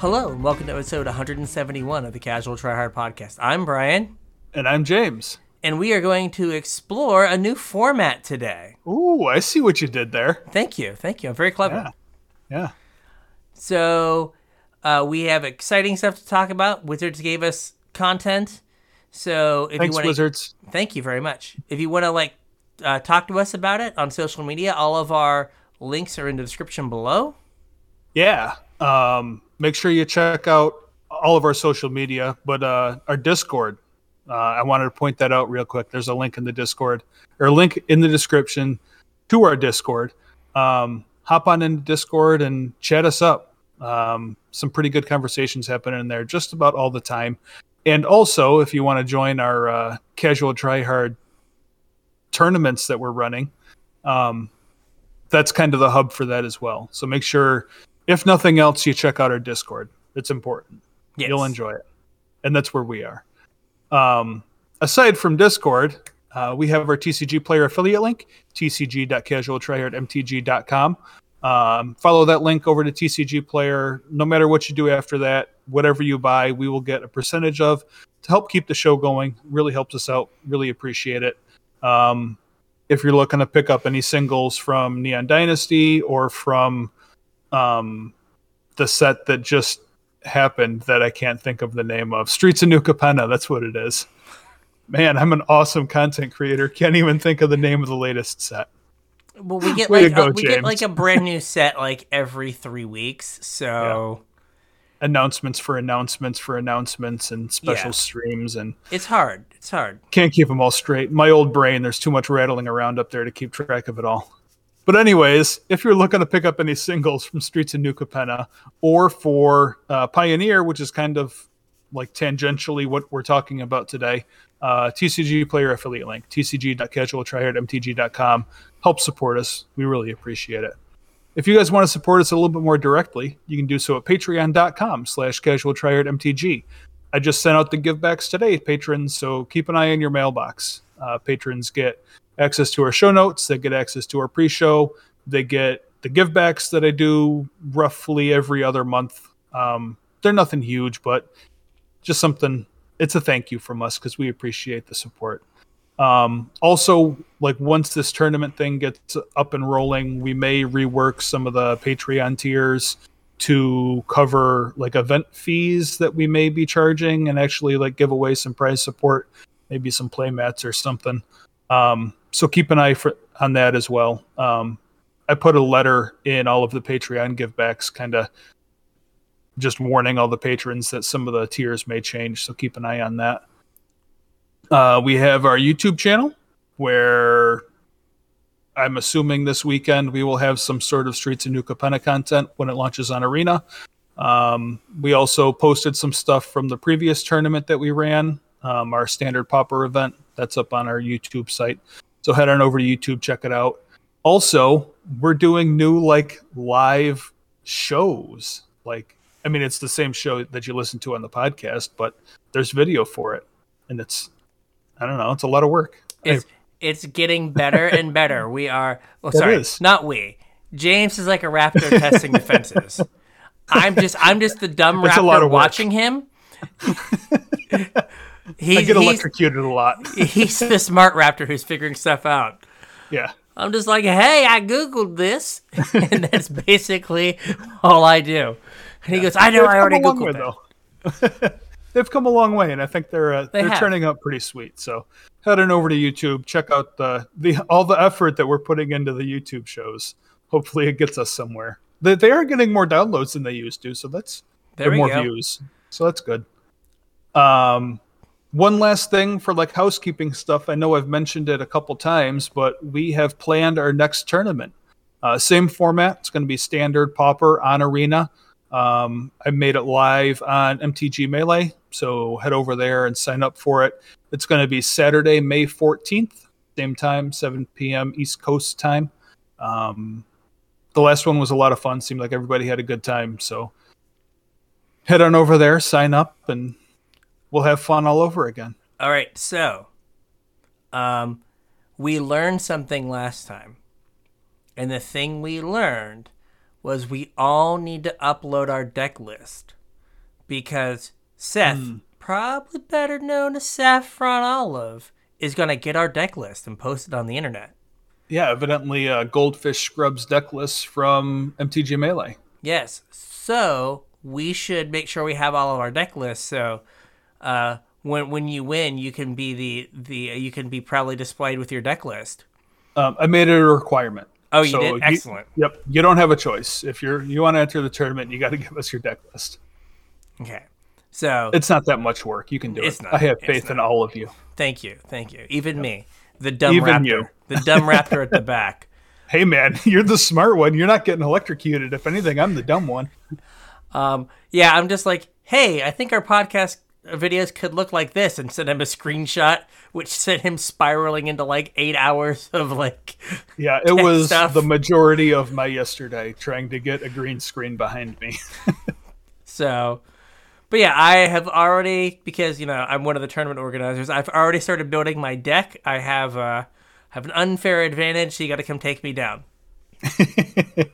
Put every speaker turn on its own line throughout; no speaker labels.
Hello, and welcome to episode 171 of the Casual Tryhard Podcast. I'm Brian,
And I'm James.
and we are going to explore a new format today.
Ooh, I see what you did there.
Thank you, thank you. I'm very clever.
Yeah. Yeah.
So, uh, we have exciting stuff to talk about. Wizards gave us content, so if
Thanks,
you want to,
Wizards.
thank you very much. If you want to like uh, talk to us about it on social media, all of our links are in the description below.
Yeah. Um, make sure you check out all of our social media, but uh, our Discord. Uh, I wanted to point that out real quick. There's a link in the Discord or link in the description to our Discord. Um, hop on into Discord and chat us up. Um, some pretty good conversations happening in there just about all the time. And also, if you want to join our uh, casual tryhard tournaments that we're running, um, that's kind of the hub for that as well. So make sure, if nothing else, you check out our Discord. It's important.
Yes.
You'll enjoy it. And that's where we are. Um, aside from Discord, uh, we have our TCG player affiliate link, tcg.casualtryhardmtg.com. Um, follow that link over to TCG player. No matter what you do after that, whatever you buy, we will get a percentage of to help keep the show going. Really helps us out. Really appreciate it. Um, if you're looking to pick up any singles from Neon Dynasty or from um, the set that just happened that I can't think of the name of, Streets of New Capenna, that's what it is. Man, I'm an awesome content creator. Can't even think of the name of the latest set.
Well, we get
Way
like
go,
uh, we get like a brand new set like every three weeks. So
Announcements for announcements for announcements and special
Yeah.
streams and
it's hard. It's hard.
can't keep them all straight. My old brain, there's too much rattling around up there to keep track of it all. But anyways, if you're looking to pick up any singles from Streets of New Capenna or for uh, Pioneer, which is kind of like tangentially what we're talking about today, uh, TCG player affiliate link, tcg.casualtryhardmtg.com. Help support us. We really appreciate it. If you guys want to support us a little bit more directly, you can do so at patreon.com slash casualtryhardmtg. I just sent out the givebacks today, patrons, so keep an eye on your mailbox. Uh, patrons get access to our show notes, they get access to our pre show, they get the givebacks that I do roughly every other month. Um, they're nothing huge, but just something, it's a thank you from us because we appreciate the support. Um, also, like once this tournament thing gets up and rolling, we may rework some of the Patreon tiers to cover like event fees that we may be charging and actually like give away some prize support, maybe some play mats or something. Um, so keep an eye for, on that as well. Um, I put a letter in all of the Patreon givebacks, kind of just warning all the patrons that some of the tiers may change. So keep an eye on that. Uh, we have our YouTube channel where I'm assuming this weekend we will have some sort of Streets of New Capenna content when it launches on Arena. Um, we also posted some stuff from the previous tournament that we ran, um, our standard pauper event. That's up on our YouTube site. So head on over to YouTube, check it out. Also, we're doing new like live shows. Like, I mean, it's the same show that you listen to on the podcast, but there's video for it, and it's I don't know, it's a lot of work.
It's it's getting better and better. We are. Oh, sorry,
is.
not we. James is like a raptor testing defenses. I'm just I'm just the dumb
It's
raptor watching him. He,
I get electrocuted a lot.
he's the smart raptor who's figuring stuff out.
Yeah.
I'm just like, hey, I googled this, and that's basically all I do. And he goes, I know,
They've
I already googled
it. They've come a long way, and I think they're uh,
They
they are turning out pretty sweet. So head on over to YouTube, check out the the all the effort that we're putting into the YouTube shows. Hopefully, it gets us somewhere. They, they are getting more downloads than they used to, so that's
There
more
go.
views. So that's good. Um, one last thing for like housekeeping stuff. I know I've mentioned it a couple times, but we have planned our next tournament. Uh, same format. It's going to be standard pauper on Arena. Um, I made it live on MTG Melee, so head over there and sign up for it. It's going to be Saturday, May 14th, same time, 7 p.m. East Coast time. Um, the last one was a lot of fun. Seemed like everybody had a good time. So head on over there, sign up, and we'll have fun all over again.
All right, so um, we learned something last time, and the thing we learned was we all need to upload our deck list because Seth, probably better known as Saffron Olive, is going to get our deck list and post it on the internet.
Yeah, evidently uh, Goldfish Scrubs deck list from MTG Melee.
Yes. So we should make sure we have all of our deck lists. So uh, when when you win, you can be the the you can be proudly displayed with your deck list.
Um, I made it a requirement.
Oh, you did? Excellent.
Yep, you don't have a choice. If you're you want to enter the tournament, you got to give us your deck list.
Okay. So
It's not that much work. You can do it.
not.
I have faith in all of you.
thank you, thank you. Even me, the dumb
Even
raptor,
you.
the dumb raptor at the back.
Hey man, you're the smart one. You're not getting electrocuted. If anything, I'm the dumb one.
Um, yeah, I'm just like, hey, I think our podcast videos could look like this, and send him a screenshot, which sent him spiraling into like eight hours of like,
Yeah, it was
stuff.
the majority of my yesterday trying to get a green screen behind me.
so. But yeah, I have already because you know I'm one of the tournament organizers. I've already started building my deck. I have uh have an unfair advantage. So you got to come take me down.
it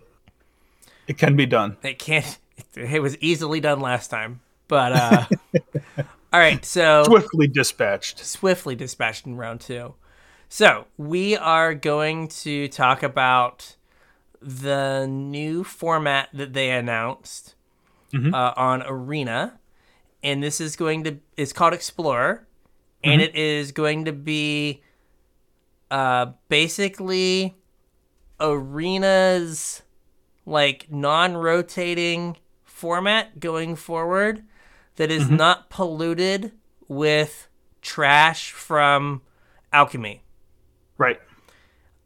can be done.
It can't. It was easily done last time, but uh, all right. So
Swiftly dispatched.
swiftly dispatched in round two. So we are going to talk about the new format that they announced uh, on Arena, and this is going to it's called Explorer, and it is going to be uh, basically Arena's like non-rotating format going forward that is not polluted with trash from alchemy.
Right.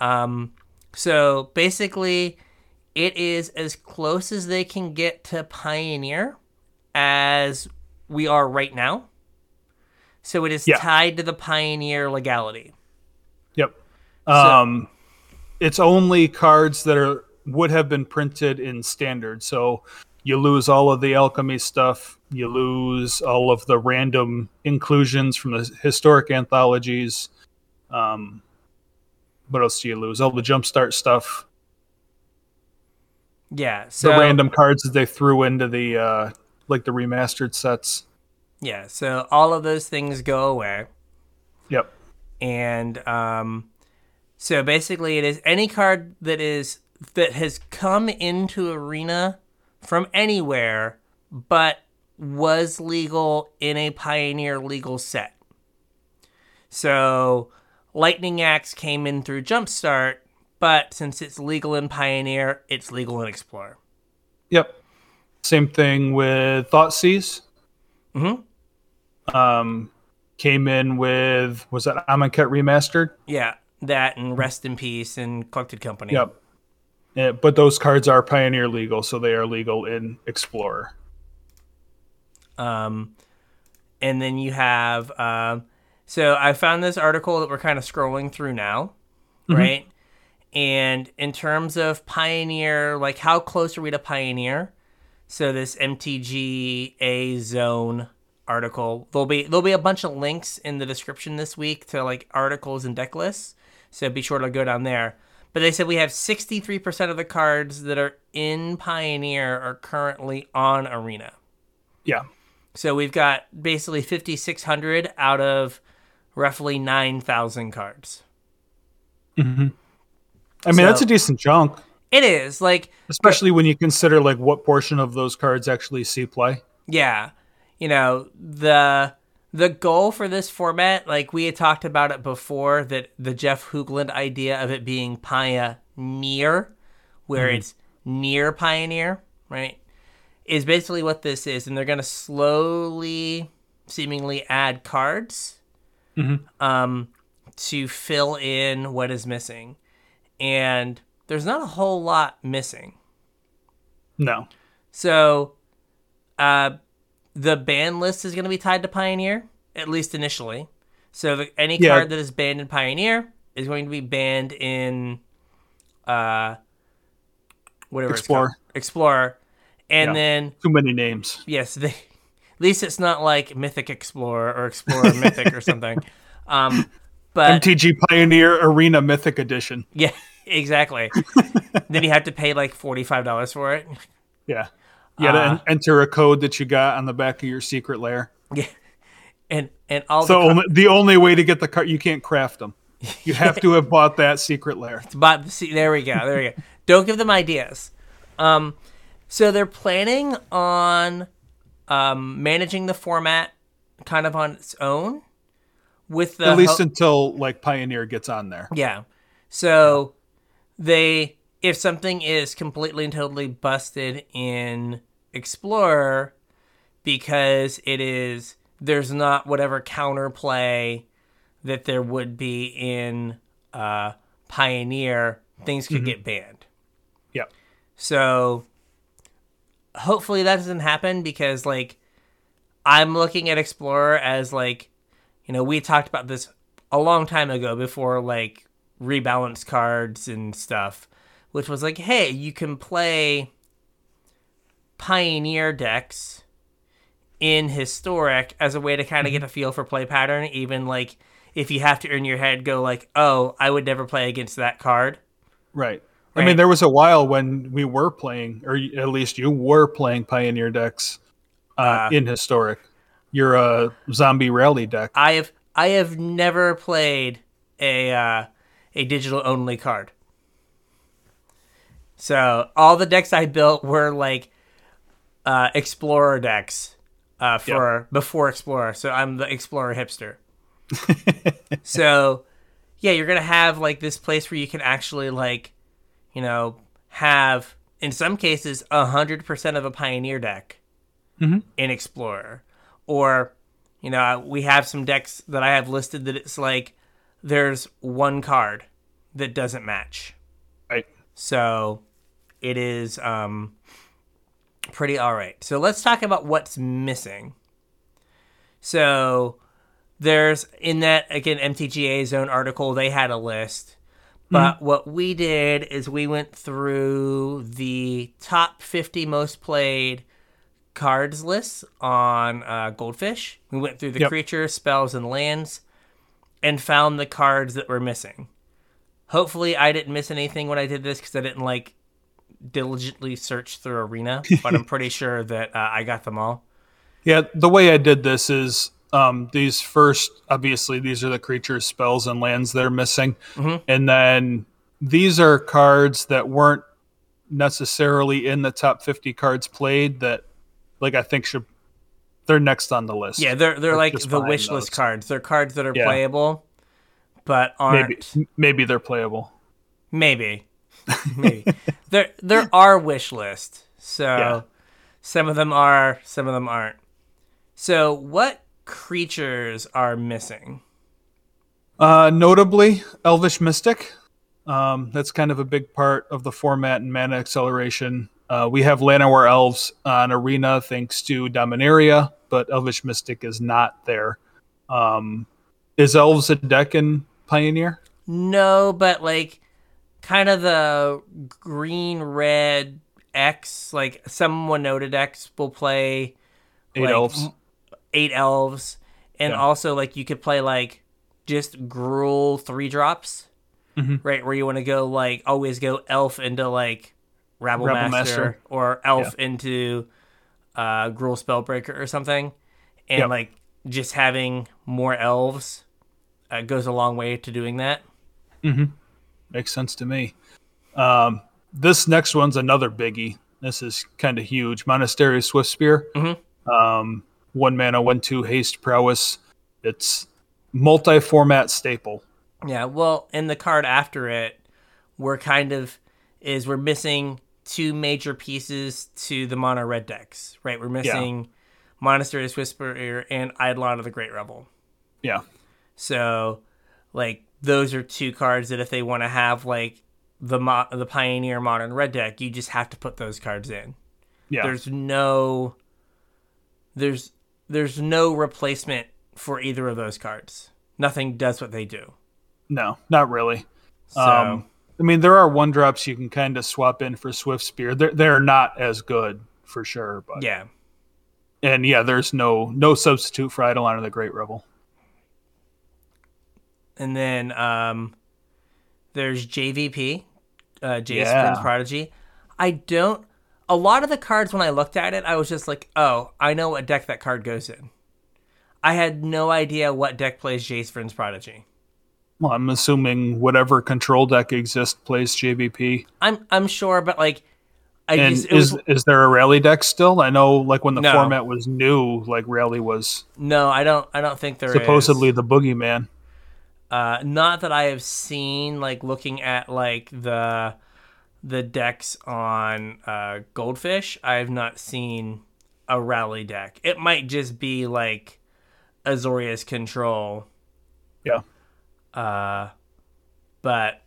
Um, so basically, it is as close as they can get to Pioneer as we are right now. So it is
Yeah.
tied to the Pioneer legality.
Yep. Um, it's only cards that are would have been printed in standard. So you lose all of the alchemy stuff. You lose all of the random inclusions from the historic anthologies. Um, what else do you lose? All the jumpstart stuff.
Yeah.
The
So
random cards that they threw into the uh, like the remastered sets.
yeah. So all of those things go away.
Yep.
and um, so basically it is any card that is that has come into arena from anywhere but was legal in a pioneer legal set so lightning axe came in through jumpstart but since it's legal in pioneer it's legal in explorer
Yep. Same thing with Thoughtseize.
Mhm.
Um, came in with was that Amonkhet remastered?
yeah that and rest in peace and collected company
Yep. Yeah, but those cards are Pioneer legal, so they are legal in Explorer.
Um, and then you have, um, so I found this article that we're kind of scrolling through now, right? And in terms of Pioneer, like how close are we to Pioneer? So this MTGA Zone article, there'll be there'll be a bunch of links in the description this week to like articles and deck lists. So be sure to go down there. But they said we have 63% of the cards that are in Pioneer are currently on Arena.
Yeah.
So we've got basically 5,600 out of roughly 9,000 cards. Mm-hmm.
I mean, that's a decent chunk,
It is like,
especially when you consider like what portion of those cards actually see play.
yeah, you know, the the goal for this format, like we had talked about it before, that the Jeff Hoogland idea of it being pioneer, where it's near pioneer, right, is basically what this is, and they're gonna slowly, seemingly add cards, um, to fill in what is missing, and there's not a whole lot missing.
No.
So, uh, the ban list is going to be tied to Pioneer, at least initially. So, the, any
Yeah.
card that is banned in Pioneer is going to be banned in, uh, whatever
Explorer.
Explorer, and
Yeah.
then
Too many names.
yes, they, at least it's not like Mythic Explorer or Explorer Mythic or something. Um, but
MTG Pioneer Arena Mythic Edition.
yeah, exactly. then you have to pay like forty five dollars for it.
Yeah. You to
Uh,
en- enter a code that you got on the back of your secret lair.
Yeah, and and all
So
the
only, the only way to get the card, you can't craft them. You have to have bought that secret lair.
But see, there we go. There we go. Don't give them ideas. Um, so they're planning on um, managing the format kind of on its own with the
At least
ho-
until like Pioneer gets on there.
yeah. So they if something is completely and totally busted in Explorer because it is there's not whatever counterplay that there would be in uh, Pioneer, things could get banned.
Yeah.
So hopefully that doesn't happen because like I'm looking at Explorer as like you know, we talked about this a long time ago before like rebalance cards and stuff, which was like, hey, you can play Pioneer decks in historic as a way to kind of get a feel for play pattern, even like if you have to in your head go like, oh, I would never play against that card.
Right. I mean, there was a while when we were playing, or at least you were playing Pioneer decks uh,
Uh,
in Historic. You're a zombie rally deck.
I have I have never played a uh, a digital only card. So all the decks I built were like uh, Explorer decks uh, for before Explorer. So I'm the Explorer hipster. so yeah, you're gonna have like this place where you can actually like, you know, have in some cases hundred percent of a Pioneer deck in Explorer, or you know, we have some decks that I have listed that it's like there's one card that doesn't match.
Right.
So it is um, pretty all right. So let's talk about what's missing. So there's in that again MTGA zone article they had a list. But what we did is we went through the top 50 most played cards lists on uh, Goldfish. We went through the
Yep.
creatures, spells, and lands and found the cards that were missing. Hopefully, I didn't miss anything when I did this because I didn't like diligently search through Arena, but I'm pretty sure that uh, I got them all.
Yeah, the way I did this is um, these first, obviously, these are the creatures, spells, and lands they're missing. And then these are cards that weren't necessarily in the top 50 cards played that, like, I think should, they're next on the list.
Yeah, they're they're like the wish list cards. They're cards that are
Yeah.
playable, but aren't
Maybe, maybe they're playable.
Maybe. Maybe. there there are wish lists. So
Yeah.
some of them are, some of them aren't. So what creatures are missing?
Uh, notably, Elvish Mystic. Um, that's kind of a big part of the format and mana acceleration. Uh, we have Llanowar Elves on Arena thanks to Dominaria, but Elvish Mystic is not there. Um, is Elves a deck in Pioneer?
No, but like kind of the green red X, like someone noted X will play
Eight
like,
Elves.
eight elves, and
Yeah.
also like you could play like just Gruul three drops,
Mhm.
right? Where you want to go like always go elf into like rabble,
Rabble
master,
Master.
or elf into uh, Gruul spellbreaker or something, and
Yep.
like just having more elves uh, goes a long way to doing that.
Makes sense to me. Um, this next one's another biggie. This is kind of huge. Monastery Swiftspear. Um, one mana, one two haste prowess. It's multi-format staple.
Yeah, well, in the card after it, we're kind of is we're missing two major pieces to the mono red decks, right? We're missing Monastery's Whisperer and Eidolon of the Great Revel.
Yeah.
So, like those are two cards that if they want to have like the mo- the Pioneer Modern Red deck, you just have to put those cards in.
Yeah.
There's no there's there's no replacement for either of those cards. Nothing does what they do.
No, not really.
So
Um, I mean, there are one drops you can kind of swap in for Swiftspear. They're they're not as good for sure, but
yeah.
and yeah, there's no no substitute for Eidolon of the Great Revel.
And then um, there's JVP, uh, Jace
Yeah.
Vryn's Prodigy. I don't. a lot of the cards when I looked at it, I was just like, oh, I know what deck that card goes in. I had no idea what deck plays Jace Vryn's Prodigy.
Well, I'm assuming whatever control deck exists plays JVP.
I'm I'm sure, but like, I
And
just
is
was,
is there a rally deck still? I know, like when the
No.
format was new, like rally was
no, I don't I don't think there is.
supposedly the boogeyman.
Uh, not that I have seen, like looking at like the the decks on uh, Goldfish. I have not seen a rally deck. It might just be like Azorius Control,
Yeah.
uh, but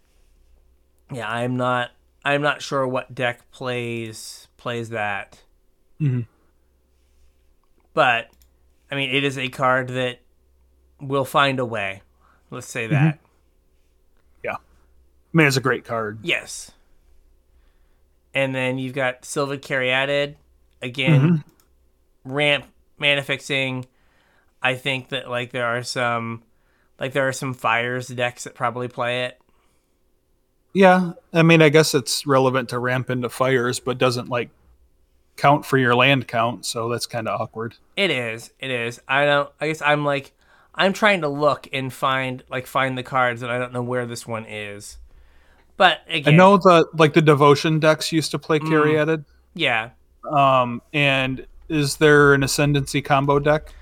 yeah, I'm not. I'm not sure what deck plays plays that.
Mhm.
But I mean, it is a card that will find a way. Let's say mm-hmm. that. Yeah.
I mean, it's a great card.
Yes. And then you've got Sylvan Caryatid. Again, mm-hmm. ramp mana fixing. I think that like there are some like there are some fires decks that probably play it.
Yeah, I mean, I guess it's relevant to ramp into fires, but doesn't like count for your land count, so that's kind of awkward.
It is. It is. I don't I guess I'm like I'm trying to look and find like find the cards and I don't know where this one is. But
I know the like the devotion decks used to play Caryatid.
yeah.
Um, and is there an ascendancy combo deck?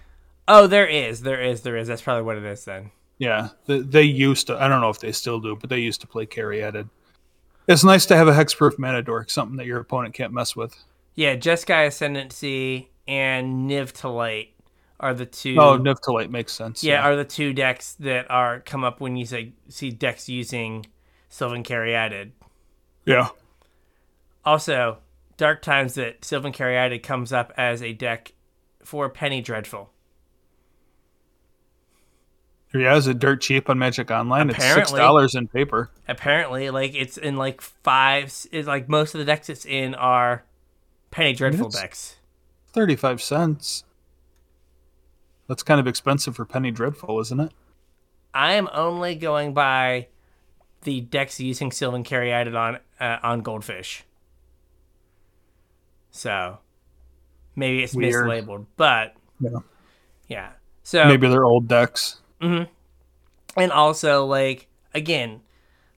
Oh, there is. There is. There is. That's probably what it is then.
Yeah, they, they used to. I don't know if they still do, but they used to play Caryatid. It's nice to have a hexproof mana dork, something that your opponent can't mess with.
Yeah, Jeskai Ascendancy and Niv to Light are the two.
Oh, Niv to Light makes sense.
yeah, are the two decks that are come up when you say see decks using Sylvan Caryatid.
yeah.
Also, Dark Times that Sylvan Caryatid comes up as a deck for Penny Dreadful.
Yeah, is it dirt cheap on Magic Online? It's six dollars in paper.
Apparently, like it's in like five. It's like most of the decks it's in are Penny Dreadful decks.
Thirty-five cents. That's kind of expensive for Penny Dreadful, isn't it?
I am only going by the decks using Sylvan Caryatid on uh, on Goldfish. So maybe it's
Weird.
mislabeled, but
Yeah.
yeah. So
Maybe they're old decks.
and also like again,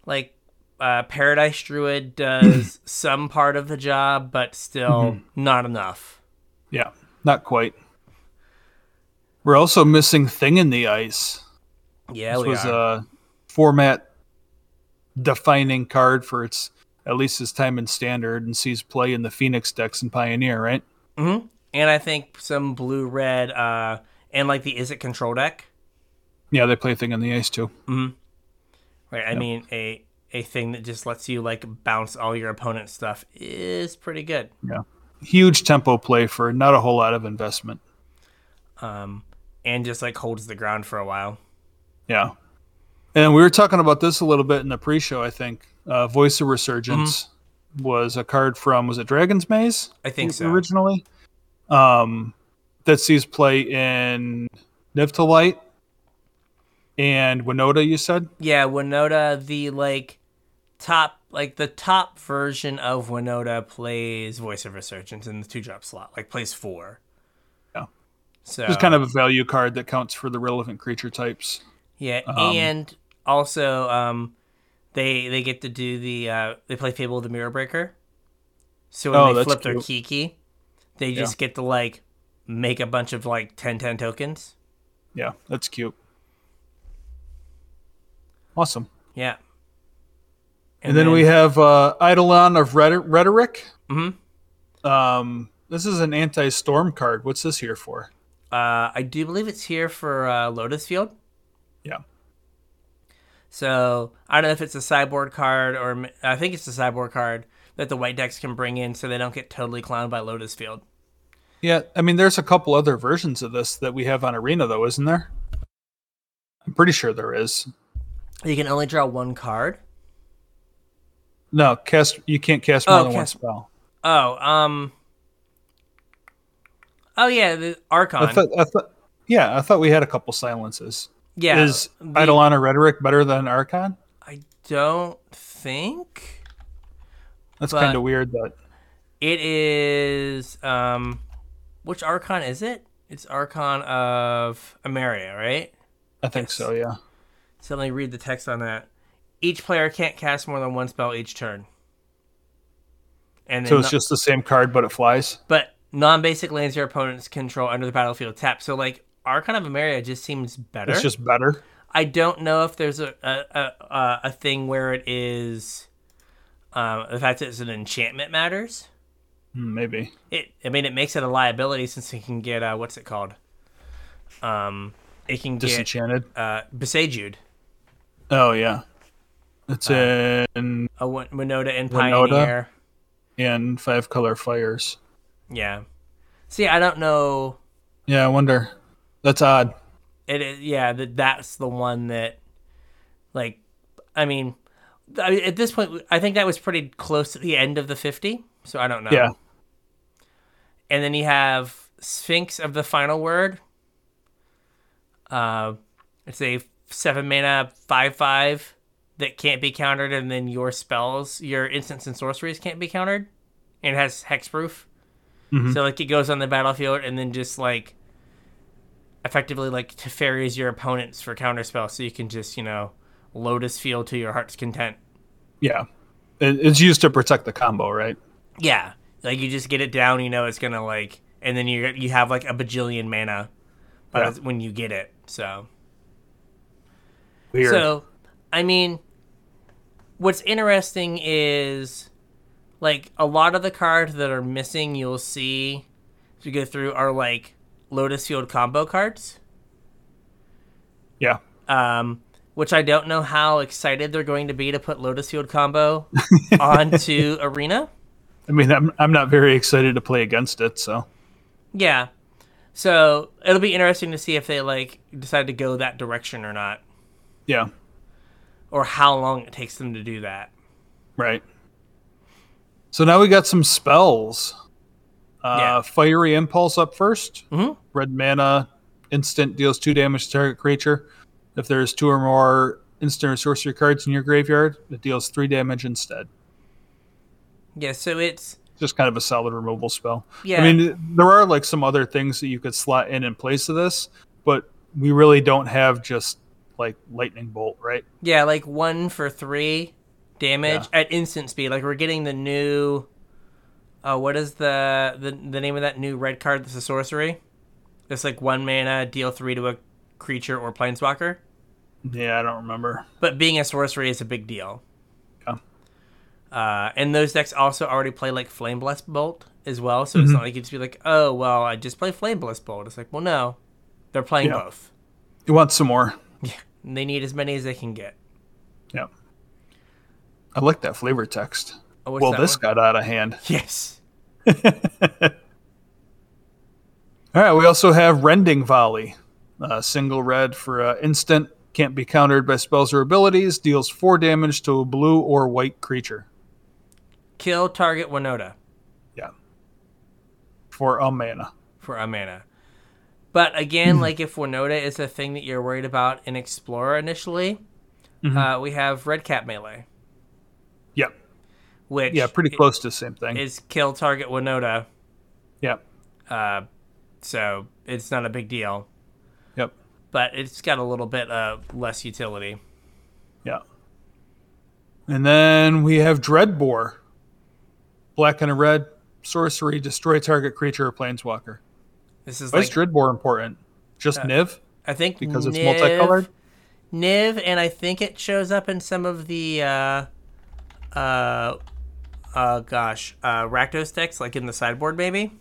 like uh, Paradise Druid does some part of the job, but still not enough.
Yeah, not quite. We're also missing Thing in the Ice.
Yeah,
This
we
was
are.
a format defining card for its at least its time in standard and sees play in the Phoenix decks and Pioneer, right?
and I think some blue red uh, and like the Izzet Control deck.
Yeah, they play Thing in the Ice too.
Right. I mean, a a thing that just lets you like bounce all your opponent's stuff is pretty good.
Yeah. Huge tempo play for not a whole lot of investment.
Um, and just like holds the ground for a while.
Yeah. And we were talking about this a little bit in the pre-show, I think. Uh, Voice of Resurgence was a card from was it Dragon's Maze?
I think so.
Originally. Um that sees play in Niv to Light and Winota, you said?
Yeah, Winota, the like top, like the top version of Winota plays Voice of Resurgence in the two drop slot, like plays four. So
It's kind of a value card that counts for the relevant creature types.
yeah, and also um, they they get to do the uh, they play Fable of the Mirror Breaker. So when
Oh,
they flip their
cute.
Kiki, they just get to like make a bunch of like 10-10 tokens.
Yeah, that's cute. Awesome.
Yeah.
And, then, we have uh, Eidolon of Rhetor- Rhetoric.
Mhm.
Um, this is an anti-storm card. What's this here for?
Uh, I do believe it's here for uh, Lotus Field.
Yeah.
So I don't know if it's a sideboard card or I think it's a sideboard card that the white decks can bring in so they don't get totally clowned by Lotus Field.
Yeah, I mean, there's a couple other versions of this that we have on Arena, though, isn't there? I'm pretty sure there is.
You can only draw one card.
No, cast. You can't cast more
Oh,
than
cast-
one spell.
Oh, um. Oh yeah, the Archon.
I thought. I thought. Yeah, I thought we had a couple silences.
yeah,
is
the-
Eidolon Rhetoric better than Archon?
I don't think
That's kind of weird. That
It is um, which Archon is it? It's Archon of Emeria, right?
I think so. Yeah.
So let me read the text on that. Each player can't cast more than one spell each turn. And
So it's
no-
just the same card, but it flies.
but non-basic lands your opponents control under the battlefield tap. So like Archon of Emeria just seems better.
It's just better.
I don't know if there's a a, a, a- thing where it is um, the fact that it's an enchantment matters.
Hmm, Maybe.
It I mean it makes it a liability since it can get uh, what's it called? Um, it can get
Disenchanted.
uh, Besaged,
Oh yeah. It's in
a Win- Winota and
Winota?
Pioneer.
in five color fires.
Yeah. See, I don't know.
Yeah, I wonder. That's odd.
It is yeah. That that's the one that, like, I mean, I at this point, I think that was pretty close to the end of the fifty. So I don't know.
Yeah.
And then you have Sphinx of the Final Word. Uh, it's a seven mana five five that can't be countered, and then your spells, your instants and sorceries can't be countered, and it has hexproof. Mm-hmm. So like it goes on the battlefield, and then just like effectively like Teferis your opponents for counter spells, so you can just you know Lotus Field to your heart's content.
Yeah. It's used to protect the combo, right?
Yeah, like you just get it down, you know it's gonna like, and then you you have like a bajillion mana,
Yeah.
when you get it. So
Weird.
so, I mean, what's interesting is like a lot of the cards that are missing. You'll see as we go through are like Lotus Field combo cards.
yeah.
Um, which I don't know how excited they're going to be to put Lotus Field combo onto Arena.
I mean, I'm I'm not very excited to play against it, so
Yeah. So it'll be interesting to see if they like decide to go that direction or not,
yeah.
or how long it takes them to do that.
Right. So now we got some spells. Uh,
Yeah.
Fiery Impulse up 1st
Mhm.
Red mana, instant deals two damage to target creature. If there's two or more instant or sorcery cards in your graveyard, it deals three damage instead.
Yeah. So it's
Just kind of a solid removal spell.
Yeah.
I mean, there are like some other things that you could slot in in place of this, but we really don't have just like lightning bolt, right?
yeah, like one for three damage at instant speed. Like we're getting the new. Uh, what is the, the the name of that new red card? That's a sorcery. It's like one mana, deal three to a creature or planeswalker.
Yeah, I don't remember.
But being a sorcery is a big deal.
Yeah.
Uh, and those decks also already play like Flame Blessed Bolt as well, so it's not like you just be like, oh well, I just play Flame Blessed Bolt. It's like, well, no, they're playing
Yeah.
both.
You want some more?
And they need as many as they can get.
Yeah. I like that flavor text.
Oh,
well, this
one?
got out of hand.
Yes.
All right, we also have Rending Volley. Uh, single red for uh, instant, can't be countered by spells or abilities, deals four damage to a blue or white creature.
Kill target Winota
Yeah. For a mana.
for a mana. But again, like if Winota is a thing that you're worried about in Explorer initially, uh, we have Redcap Melee. Which
Yeah, pretty close to the same thing.
is kill target Winota.
Yep.
Uh, so it's not a big deal.
Yep.
but it's got a little bit of less utility.
Yeah. And then we have Dreadbore. Black and a red, sorcery, destroy target creature or planeswalker.
This is
Why
like
is Dreadbore important? Just Niv?
I think
Because it's multicolored?
Niv, and I think it shows up in some of the uh, uh, uh, gosh, uh, Rakdos decks, like in the sideboard, maybe.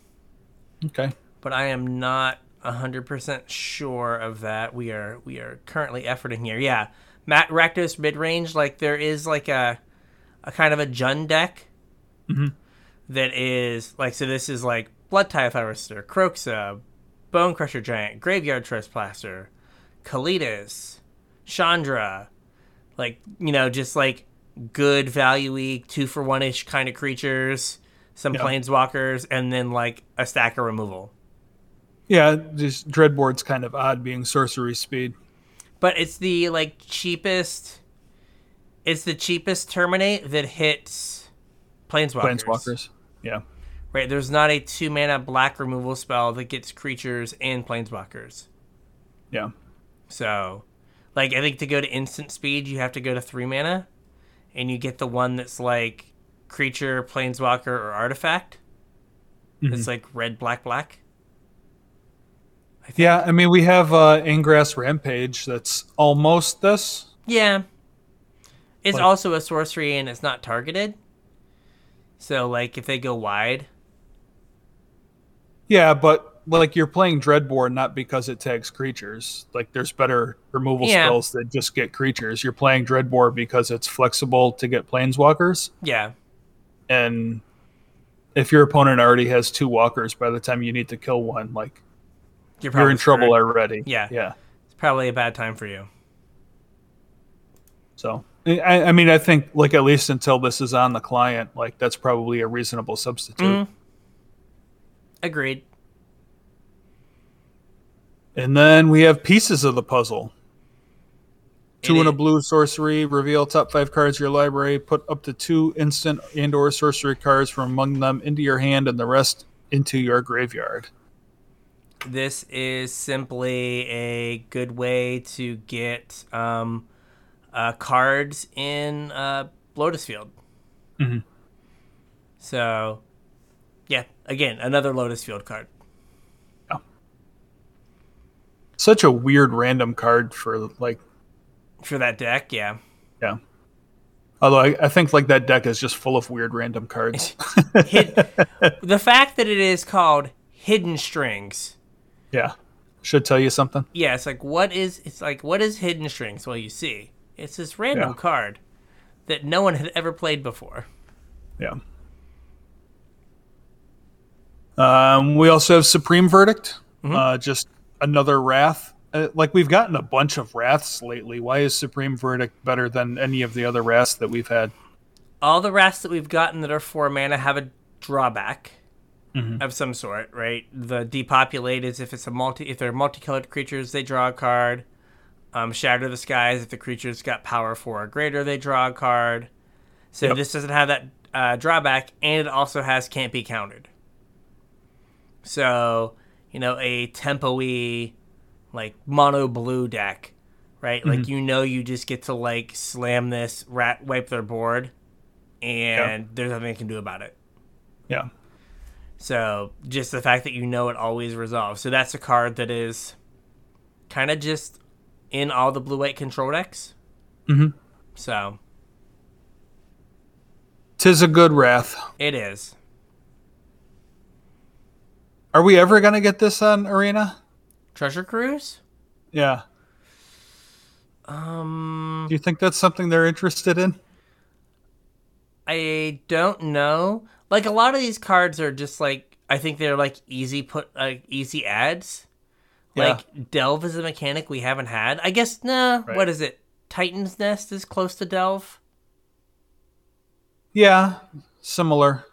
Okay.
But I am not hundred percent sure of that. We are we are currently efforting here. Yeah, Matt Rakdos mid range, like there is like a a kind of a Jund deck that is like so. This is like Blood Tithe Harvester, Kroxa, Bone Crusher Giant, Graveyard Trespasser, Kalitas, Chandra, like you know, just like good value two for one ish kind of creatures, some
Yeah.
planeswalkers, and then like a stack of removal.
Yeah, just Dreadbore's kind of odd being sorcery speed.
But it's the like cheapest. It's the cheapest terminate that hits planeswalkers.
Planeswalkers. Yeah.
Right? There's not a two mana black removal spell that gets creatures and planeswalkers.
Yeah.
So, like, I think to go to instant speed, you have to go to three mana, and you get the one that's like creature, planeswalker, or artifact. It's like red, black, black.
Yeah, I mean we have uh Angrath's Rampage that's almost this.
Yeah. It's
Like-
also a sorcery and it's not targeted. So, like, if they go wide,
Yeah, but like you're playing Dreadbore not because it tags creatures. Like there's better removal
Yeah.
spells that just get creatures. You're playing Dreadbore because it's flexible to get planeswalkers.
yeah.
And if your opponent already has two walkers by the time you need to kill one, like
You're,
you're in trouble
screwed.
already.
Yeah.
Yeah.
It's probably a bad time for you.
So I, I mean I think like at least until this is on the client, like that's probably a reasonable substitute.
Mhm. Agreed.
And then we have pieces of the puzzle. Two and a blue sorcery. Reveal top five cards of your library. Put up to two instant and/or sorcery cards from among them into your hand, and the rest into your graveyard.
This is simply a good way to get um, uh, cards in uh, Lotus Field.
Mhm.
So, yeah, again, another Lotus Field card.
Such a weird random card for like,
For that deck, yeah.
yeah. Although I, I think like that deck is just full of weird random cards.
Hid- the fact that it is called Hidden Strings.
yeah, should tell you something.
Yeah, it's like what is it's like what is Hidden Strings? Well, you see, it's this random
Yeah.
card that no one had ever played before.
Yeah. Um, we also have Supreme Verdict. Uh, just another Wrath. Uh, like we've gotten a bunch of Wraths lately. Why is Supreme Verdict better than any of the other Wraths that we've had?
all the Wraths that we've gotten that are four mana have a drawback of some sort, right? The depopulate is if it's a multi if they're multicolored creatures, they draw a card. Um, Shatter the skies if the creature's got power four or greater, they draw a card. So
Yep.
this doesn't have that uh, drawback, and it also has can't be countered. So you know a tempo-y, like mono blue deck, right? Like you know you just get to like slam this Wrath wipe their board, and there's nothing they can do about it.
Yeah.
So just the fact that you know it always resolves. So that's a card that is kind of just in all the blue white control decks.
Mhm.
So
Tis a good Wrath.
it is.
Are we ever gonna get this on Arena?
Treasure Cruise?
Yeah.
Um
Do you think that's something they're interested in?
I don't know. Like a lot of these cards are just like I think they're like easy put like easy ads.
Yeah.
Like Delve is a mechanic we haven't had. I guess nah,
Right.
what is it? Titan's Nest is close to Delve.
Yeah, similar.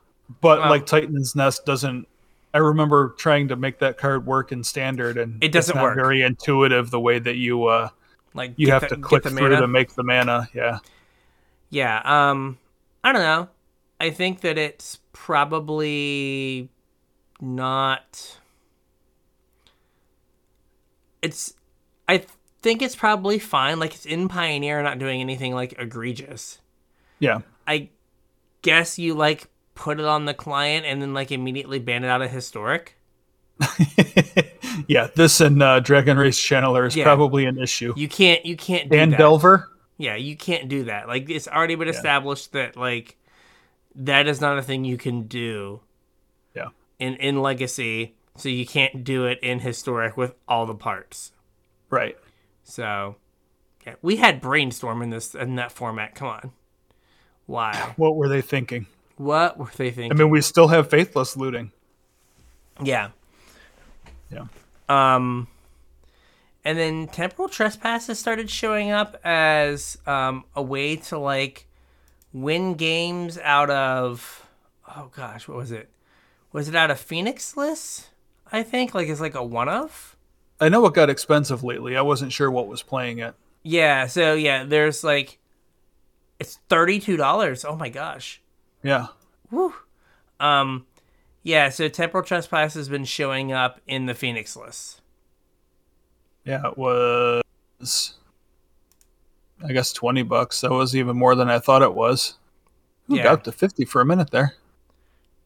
But
Well-
like Titan's Nest doesn't I remember trying to make that card work in standard and
It doesn't
it's not
work.
very intuitive the way that you uh
Like
you have
the-
to click through
mana.
to make the mana. Yeah.
Yeah, um I don't know. I think that it's probably not it's I think it's probably fine. Like it's in Pioneer not doing anything like egregious.
Yeah.
I guess you like put it on the client and then like immediately ban it out of historic.
yeah, this and uh, Dragon's Rage Channeler is
Yeah.
probably an issue.
You can't you can't that.
Delver?
Yeah, you can't do that. Like it's already been established that like that is not a thing you can do
Yeah.
in in legacy, so you can't do it in historic with all the parts.
Right.
So yeah, we had brainstorm in this in that format. Come on. Why?
What were they thinking?
What were they thinking?
I mean, we still have faithless looting.
yeah.
Yeah.
Um, and then temporal trespasses started showing up as um, a way to like win games out of oh gosh, what was it? Was it out of Phoenix Phoenixless? I think like it's like a one of.
I know it got expensive lately. I wasn't sure what was playing it.
Yeah. So yeah, there's like it's thirty two dollars. Oh my gosh.
Yeah.
Woo. Um, Yeah, so Temporal Trespass has been showing up in the Phoenix list.
Yeah, it was. I guess twenty bucks. That was even more than I thought it was. Ooh,
Yeah.
Got up to fifty for a minute there.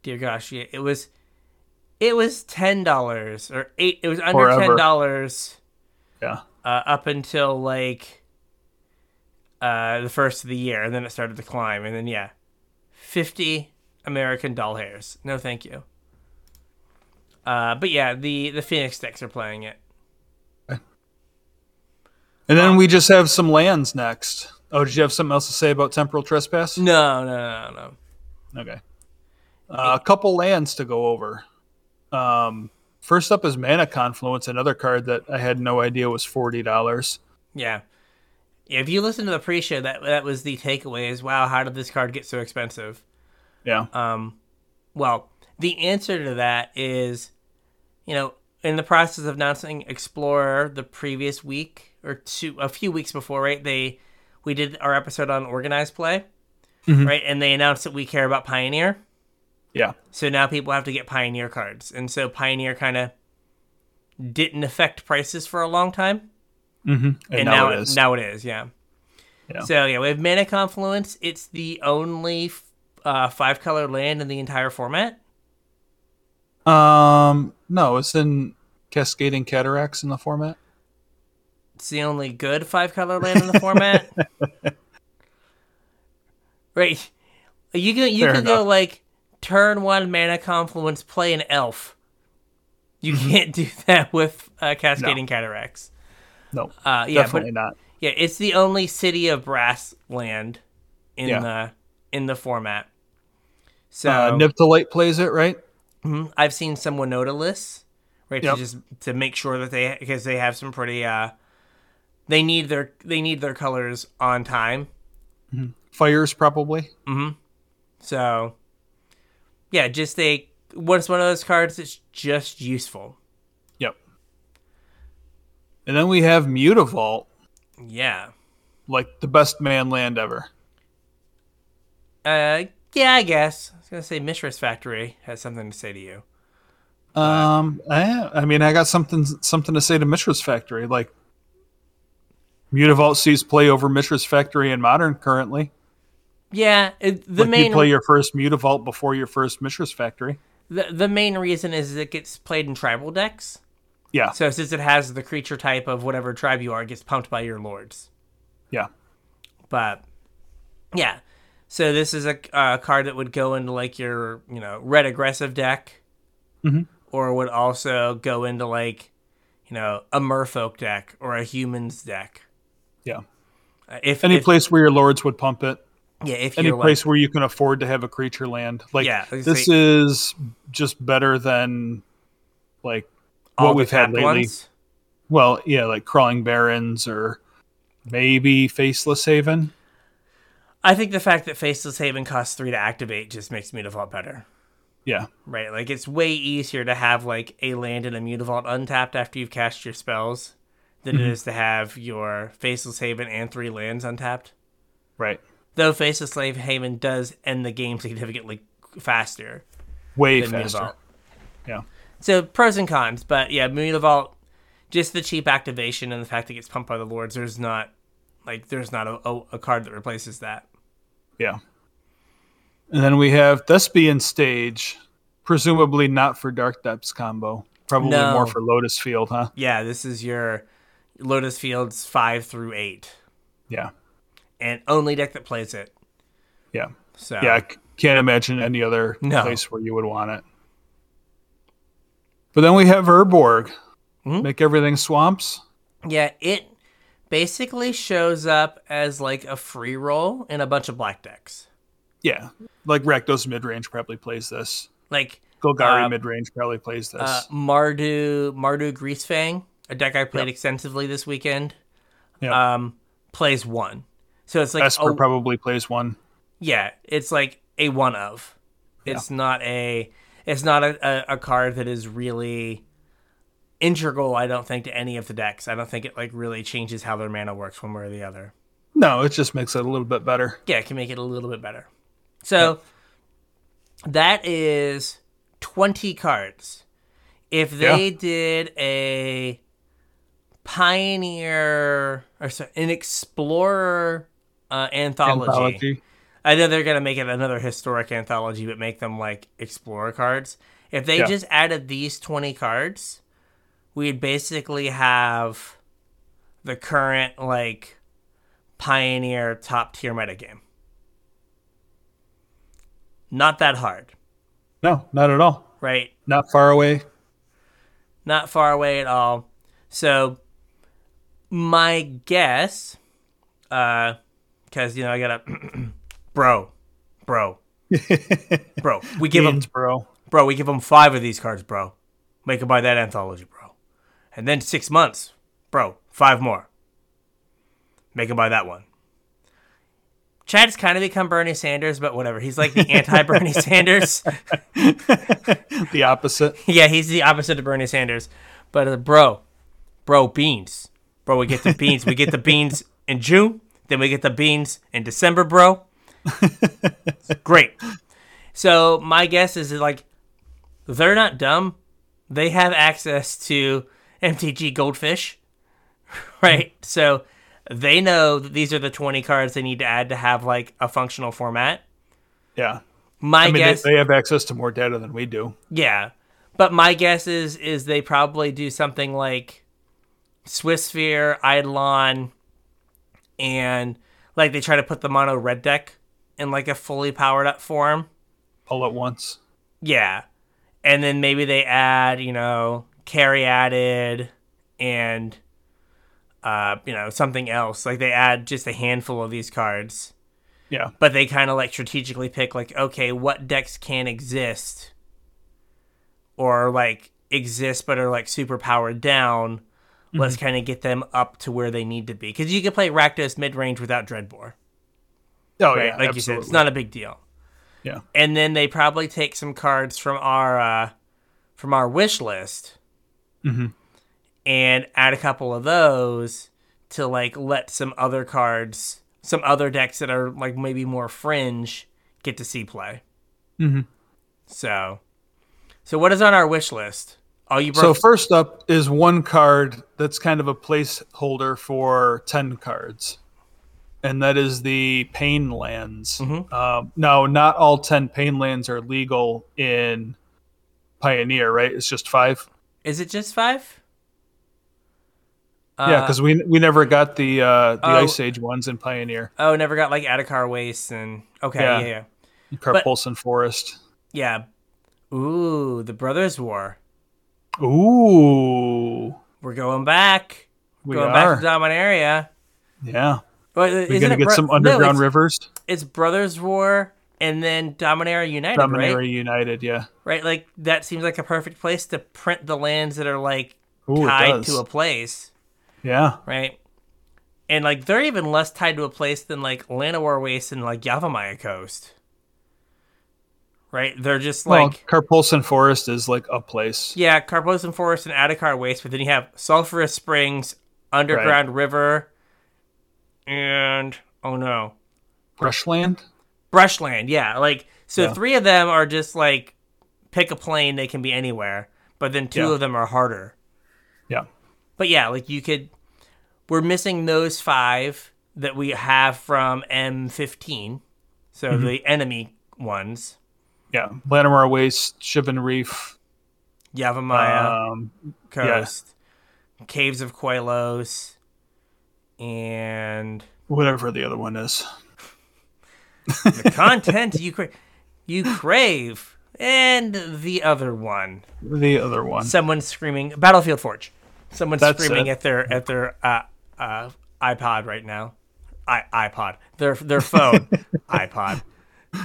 Dear gosh, yeah, it was it was ten dollars or eight it was under
Forever.
ten dollars
Yeah.
uh, up until like uh the first of the year and then it started to climb and then yeah. Fifty American doll hairs. No thank you. Uh but yeah, the the Phoenix decks are playing it.
And then we just have some lands next. Oh, did you have something else to say about temporal trespass?
No, no, no, no, no.
Okay. Uh, a couple lands to go over. Um, first up is Mana Confluence, another card that I had no idea was forty dollars.
Yeah. If you listen to the pre-show, that that was the takeaway. Is wow, how did this card get so expensive?
Yeah.
Um, well, the answer to that is, you know, in the process of announcing Explorer the previous week or two, a few weeks before, right? They we did our episode on organized play,
Mhm.
right? And they announced that we care about Pioneer.
Yeah.
So now people have to get Pioneer cards, and so Pioneer kind of didn't affect prices for a long time,
Mm-hmm. And,
and,
now,
now,
it is.
Now it is, yeah.
Yeah.
So yeah, we have Mana Confluence. It's the only uh, five color land in the entire format.
Um, no, it's in Cascading Cataracts in the format.
It's the only good five color land in the format. right. You can you
Fair
can go like turn one mana confluence, play an elf. You
Mm-hmm.
can't do that with uh, Cascading Cataracts.
No,
Uh, yeah,
definitely
but
not.
yeah, it's the only City of Brass land in
Yeah.
the in the format. So
Uh, Niv to Light plays it, right?
Mhm. I've seen some Winota lists, right?
Yep.
To just to make sure that they because they have some pretty uh, they need their they need their colors on time.
Fires probably. Hmm.
So yeah, just a what's one of those cards that's just useful.
And then we have Mutavault,
Yeah.
like the best man land ever.
Uh, yeah, I guess I was gonna say Mishra's Factory has something to say to you.
Um, I, I mean, I got something something to say to Mishra's Factory. Like, Mutavault sees play over Mishra's Factory in Modern currently.
Yeah, it, the
like
main
you play your first Mutavault before your first Mishra's Factory.
the, the main reason is it gets played in tribal decks.
Yeah,
So since it has the creature type of whatever tribe you are, it gets pumped by your lords.
yeah,
But yeah, so this is a uh, card that would go into like your you know red aggressive deck,
Mhm.
or would also go into like you know a merfolk deck or a humans deck.
yeah.
Uh, If
Any
if,
place where your lords would pump it.
yeah, if
Any place where you can afford to have a creature land. Like,
Yeah,
this is just better than like
like,
what we've had lately.
ones,
Well, yeah, like Crawling Barrens or maybe Faceless Haven.
I think the fact that Faceless Haven costs three to activate just makes Mutavault better.
Yeah,
Right, like it's way easier to have like a land and a Mutavault untapped after you've cast your spells than
Mm-hmm.
it is to have your Faceless Haven and three lands untapped.
right.
Though Faceless Slave Haven does end the game significantly faster
Way faster.
Mutavault.
Yeah.
So pros and cons, but yeah, Mutavault, just the cheap activation and the fact that it gets pumped by the lords. There's not like there's not a, a, a card that replaces that.
Yeah. And then we have Thespian Stage, presumably not for Dark Depths combo. Probably
No.
more for Lotus Field, huh?
Yeah, this is your Lotus Fields five through eight,
Yeah.
and only deck that plays it.
Yeah.
So
Yeah, I can't imagine any other
No.
place where you would want it. But then we have Urborg.
Mhm.
Make everything swamps.
Yeah, it basically shows up as like a free roll in a bunch of black decks.
Yeah. Like Rakdos midrange probably plays this.
Like
Golgari
Uh,
midrange probably plays this.
uh, Mardu Mardu Greasefang, a deck I played
Yep.
extensively this weekend,
Yep.
um, plays one. So it's like
Esper
a,
probably plays one.
yeah, it's like a one of. It's not a it's not a, a, a card that is really integral, I don't think, to any of the decks. I don't think it like really changes how their mana works one way or the other.
No, it just makes it a little bit better.
yeah, it can make it a little bit better. So that is 20 cards. If they
Yeah.
did a pioneer or sorry, an explorer uh, anthology.
Anthology.
I know they're gonna make it another historic anthology, but make them like explorer cards. If they
Yeah.
just added these twenty cards, we'd basically have the current like pioneer top tier metagame. Not that hard,
No, not at all.
right?
Not far away.
Not far away at all. So my guess, uh, because you know I gotta, bro, bro, bro. We give them
bro.
Bro, we give them five of these cards, bro. Make them buy that anthology, bro. And then six months, bro, five more. Make them buy that one. Chad's kind of become Bernie Sanders, but whatever. He's like the anti Bernie Sanders.
The opposite.
yeah, he's the opposite of Bernie Sanders. But uh, bro, bro, beans. Bro, we get the beans. we get the beans in June, then we get the beans in December, bro. Great. So my guess is like they're not dumb. They have access to MTG Goldfish, right? So they know that these are the 20 cards they need to add to have like a functional format.
Yeah.
My
I mean, they,
guess
they have access to more data than we do.
Yeah, but my guess is is they probably do something like Swiftspear, Eidolon, and like they try to put the mono red deck in like a fully powered up form.
all at once.
Yeah, and then maybe they add you know Caryatid and uh you know something else. Like they add just a handful of these cards.
Yeah.
but they kind of like strategically pick like okay what decks can exist or like exist but are like super powered down. Let's kind of get them up to where they need to be. Because you can play rakdos mid-range without dreadbore
Oh
right
yeah.
like you said it's not a big deal
Yeah.
and then they probably take some cards from our uh from our wish list
Mhm.
and add a couple of those to like let some other cards some other decks that are like maybe more fringe get to see play
Mhm.
so so what is on our wish list oh you
So first up is one card that's kind of a placeholder for ten cards, and that is the Pain Lands.
Mhm.
Um, now, not all ten Pain Lands are legal in Pioneer, right? It's just five.
is it just five
yeah,
Uh,
because we we never got the uh, the
oh.
Ice Age ones in Pioneer.
oh never got like Adarkar Waste and okay
Yeah.
yeah yeah
Karplusan Forest.
yeah ooh the brothers war
Ooh,
we're going back
we
going
are.
back to Dominaria.
yeah,
But
we're gonna get
bro-
some
no,
underground
it's,
rivers.
it's Brothers War and then Dominaria United,
Dominaria
right?
United. Yeah.
Right, like that seems like a perfect place to print the lands that are like
Ooh,
tied to a place,
Yeah.
right? And like they're even less tied to a place than like Llanowar Waste and like Yavimaya Coast. Right? They're just like
Well, Karplusan Forest is like a place.
yeah, Karplusan Forest and Adarkar Waste, but then you have Sulfurous Springs, Underground River, and oh no,
Brushland.
Brushland, yeah. Like so
Yeah.
three of them are just like pick a plane, they can be anywhere. But then two
Yeah.
of them are harder.
Yeah.
But yeah, like you could we're missing those five that we have from M fifteen. So
Mm-hmm.
the enemy ones.
Yeah. Llanowar Waste, Shivan Reef.
Yavimaya
Um,
Coast. Caves of Koilos. And
whatever the other one is.
the content you cra- you crave. And the other one.
The other one.
someone's screaming Battlefield Forge. Someone's
That's
screaming
it.
at their at their uh, uh, iPod right now. I iPod. Their their phone. iPod.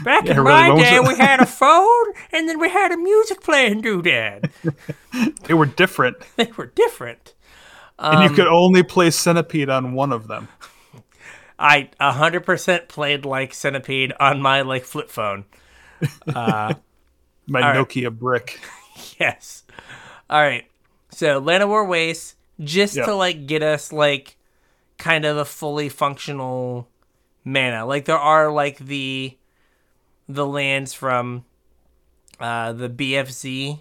Back
Yeah,
in
really,
my day, we had a phone, and then we had a music playing doodad.
They were different,
They were different.
And
Um,
you could only play Centipede on one of them.
I hundred percent played like Centipede on my like flip phone.
My
right.
Nokia brick.
Yes. All right. So Llanowar Waste, just
Yep.
to like get us like kind of a fully functional mana. Like there are like the the lands from uh, the BFZ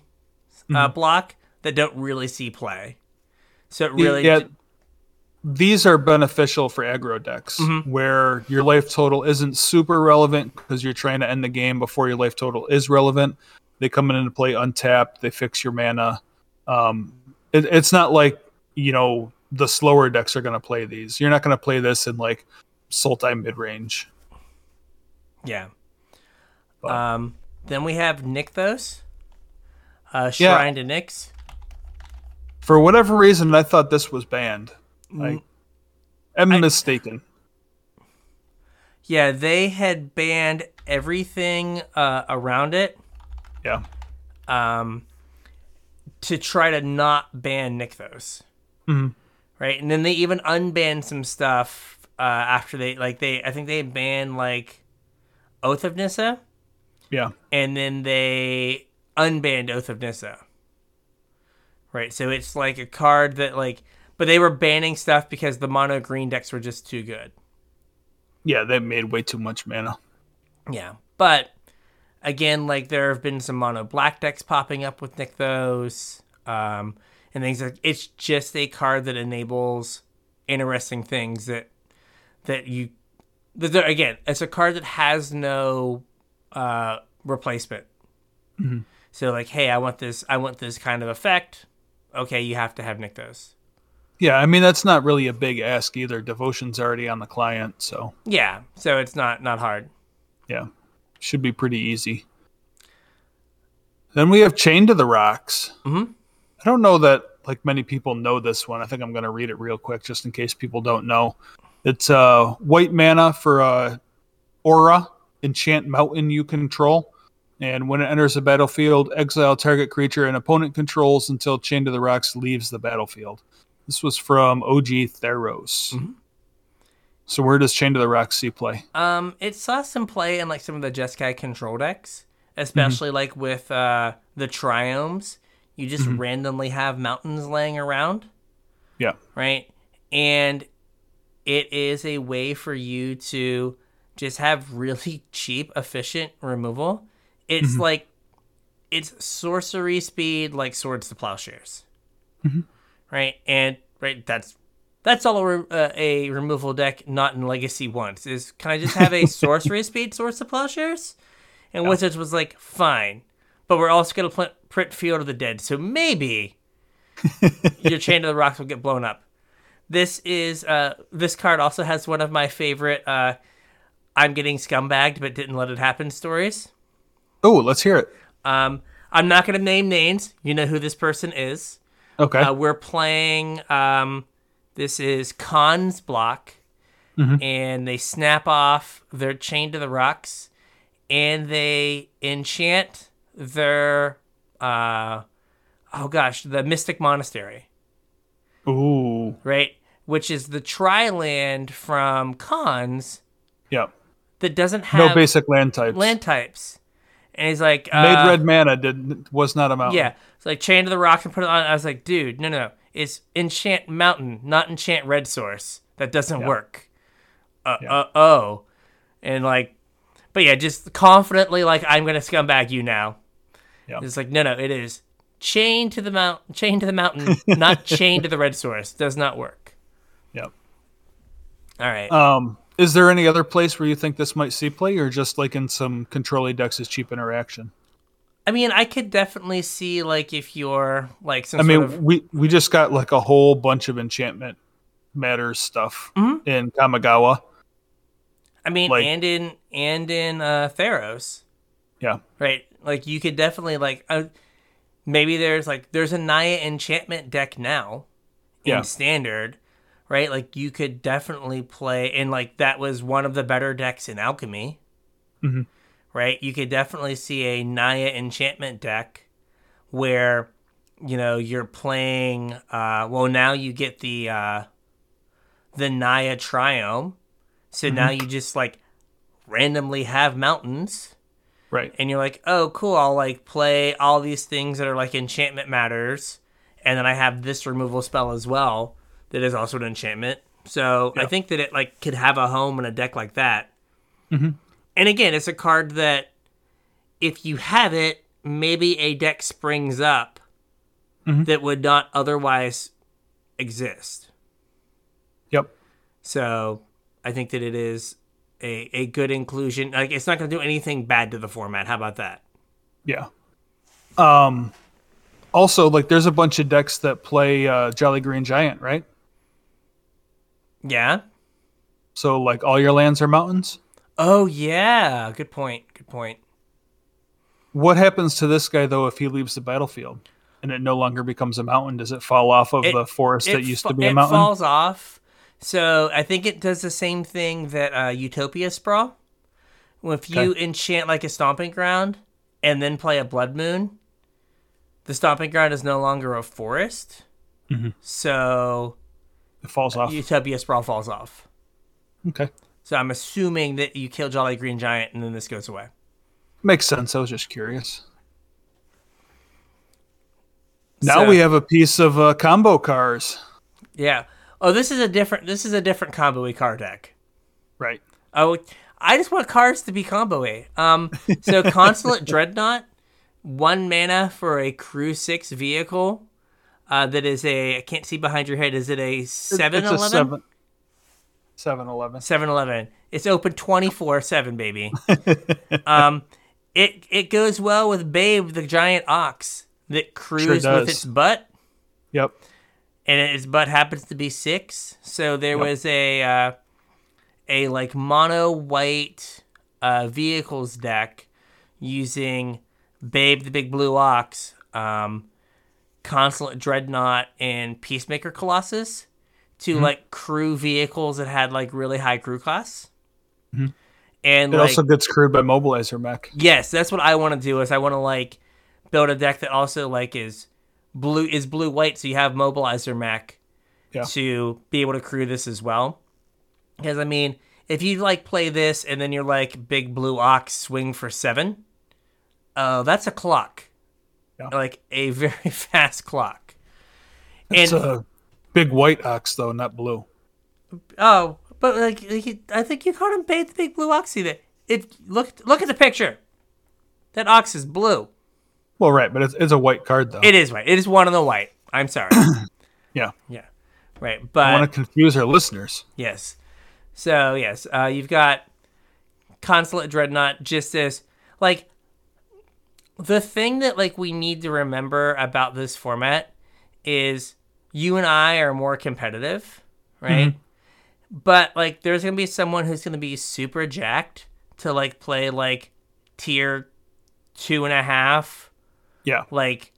uh, block that don't really see play. So it really
yeah, these are beneficial for aggro decks
Mm-hmm.
where your life total isn't super relevant because you're trying to end the game before your life total is relevant. They come into play untapped. They fix your mana. Um, it, it's not like you know the slower decks are going to play these. You're not going to play this in like Sultai mid range.
Yeah.
But-
Um, then we have Nykthos, uh,
Yeah.
Shrine to Nyx.
For whatever reason, I thought this was banned. I am
I-
mistaken.
Yeah, they had banned everything uh, around it
Yeah.
um, to try to not ban Nykthos.
Mhm.
Right, and then they even unbanned some stuff uh, after they like they I think they banned like Oath of Nissa,
Yeah.
and then they unbanned Oath of Nissa. Right, so it's like a card that like, but they were banning stuff because the mono green decks were just too good.
Yeah, they made way too much mana.
Yeah, but again, like there have been some mono black decks popping up with Nykthos, um, and things like it's just a card that enables interesting things that that you. that there- Again, it's a card that has no uh, replacement. So like, hey, I want this. I want this kind of effect. Okay, you have to have Nykthos.
Yeah, I mean that's not really a big ask either. Devotion's already on the client, so
Yeah, so it's not not hard.
yeah, should be pretty easy. Then we have Chain to the Rocks.
Mhm.
I don't know that like many people know this one. I think I'm going to read it real quick just in case people don't know. It's uh, white mana for uh, aura enchant mountain you control, and when it enters the battlefield, exile target creature an opponent controls until Chain to the Rocks leaves the battlefield. This was from OG Theros. So where does Chain to the Rocks see play?
Um, it saw some play in like some of the Jeskai control decks, especially like with uh the triomes. You just randomly have mountains laying around,
Yeah.
right? And it is a way for you to just have really cheap, efficient removal. It's like it's sorcery speed like swords to plowshares, right? And right, that's that's all a, re- uh, a removal deck not in Legacy wants. Is can I just have a sorcery speed swords to plowshares? And Wizards was like, fine, but we're also gonna pl- print Field of the Dead, so maybe your Chain of the Rocks will get blown up. This is uh this card also has one of my favorite uh I'm getting scumbagged but didn't let it happen stories.
Oh, let's hear it.
Um I'm not gonna name names. You know who this person is.
Okay.
Uh, we're playing. Um, this is Khan's block, and they snap off their chain to the rocks, and they enchant their. Uh, oh gosh, the Mystic Monastery,
Ooh.
right? Which is the tri land from Khan's
Yeah.
that doesn't have
No basic land types.
land types, and he's like
Made
uh,
red mana did was not a mountain.
Yeah, it's like chain to the rocks and put it on. I was like, dude, no, no, no. It's enchant mountain, not enchant red source. That doesn't work. Uh,
Yeah.
uh, oh, and like, but yeah, just confidently like I'm gonna scumbag you now.
Yeah.
It's like no, no, it is chain to the mount, chain to the mountain, not chain to the red source. Does not work.
Yep.
All right.
Um, is there any other place where you think this might see play, or just like in some control decks as cheap interaction?
I mean, I could definitely see like if you're like some
I mean,
of
we we just got like a whole bunch of enchantment matters stuff
Mm-hmm.
in Kamigawa.
I mean,
like-
and in and in uh, Theros.
Yeah.
right? Like you could definitely like uh, maybe there's like there's a Naya enchantment deck now in
Yeah.
standard, right? Like you could definitely play and like that was one of the better decks in alchemy.
Mhm.
Right? You could definitely see a Naya enchantment deck where you know you're playing uh well now you get the uh the Naya Triome. So now you just like randomly have mountains
Right.
and you're like, oh, cool, I'll like play all these things that are like enchantment matters, and then I have this removal spell as well that is also an enchantment. So I think that it like could have a home in a deck like that.
Mhm.
And again, it's a card that if you have it, maybe a deck springs up
Mhm.
that would not otherwise exist.
Yep.
So I think that it is a, a good inclusion. Like it's not going to do anything bad to the format. How about that?
Yeah. Um. Also, like, there's a bunch of decks that play uh, Jolly Green Giant, right?
Yeah.
So, like, all your lands are mountains.
Oh yeah. Good point. Good point.
What happens to this guy though if he leaves the battlefield and it no longer becomes a mountain? Does it fall off of
It-
the forest that used
fa-
to be a mountain?
it falls off. So I think it does the same thing that uh, Utopia Sprawl. If you enchant like a stomping ground and then play a blood moon, the stomping ground is no longer a forest.
Mm-hmm.
So
It falls off.
Utopia Sprawl falls off.
Okay,
So I'm assuming that you kill Jolly Green Giant and then this goes away.
makes sense. I was just curious. Now
So-
we have a piece of uh, combo cars.
Yeah. Oh, this is a different. This is a different combo car deck.
Right.
Oh, I just want cards to be combo. Um, so Consulate Dreadnought, one mana for a Crew Six vehicle. Uh, that is a. I can't see behind your head. Is it a seven
It's a
eleven?
seven. Seven eleven.
Seven eleven. It's open twenty four seven, baby. um, it it goes well with Babe, the giant ox that cruises
does.
with its butt.
Yep.
and its butt happens to be six. So there
Yep.
was a uh, a like mono white uh, vehicles deck using Babe the Big Blue Ox, um, Consulate Dreadnought, and Peacewalker Colossus to
Mm-hmm.
like crew vehicles that had like really high crew class. And
Mm-hmm. It
like
also gets crewed by Mobilizer Mech.
Yes, that's what I want to do. Is I want to like build a deck that also like is blue is blue white, so you have mobilizer mech
Yeah.
to be able to crew this as well. Because I mean, if you like play this and then you're like big blue ox swing for seven, uh, that's a clock,
Yeah.
like a very fast clock.
It's
and
a big white ox though, not blue.
oh, but like he, I think you called him Bait the Big Blue Oxy. That it look look at the picture. That ox is blue.
Well, right, but it's, it's a white card though.
It is white. It is one on the white. I'm sorry.
yeah.
yeah, right. But I
want to confuse our listeners.
yes. So yes, uh, you've got Consulate Dreadnought just as like the thing that like we need to remember about this format is you and I are more competitive, right? But like there's gonna be someone who's gonna be super jacked to like play like tier two and a half
Yeah.
like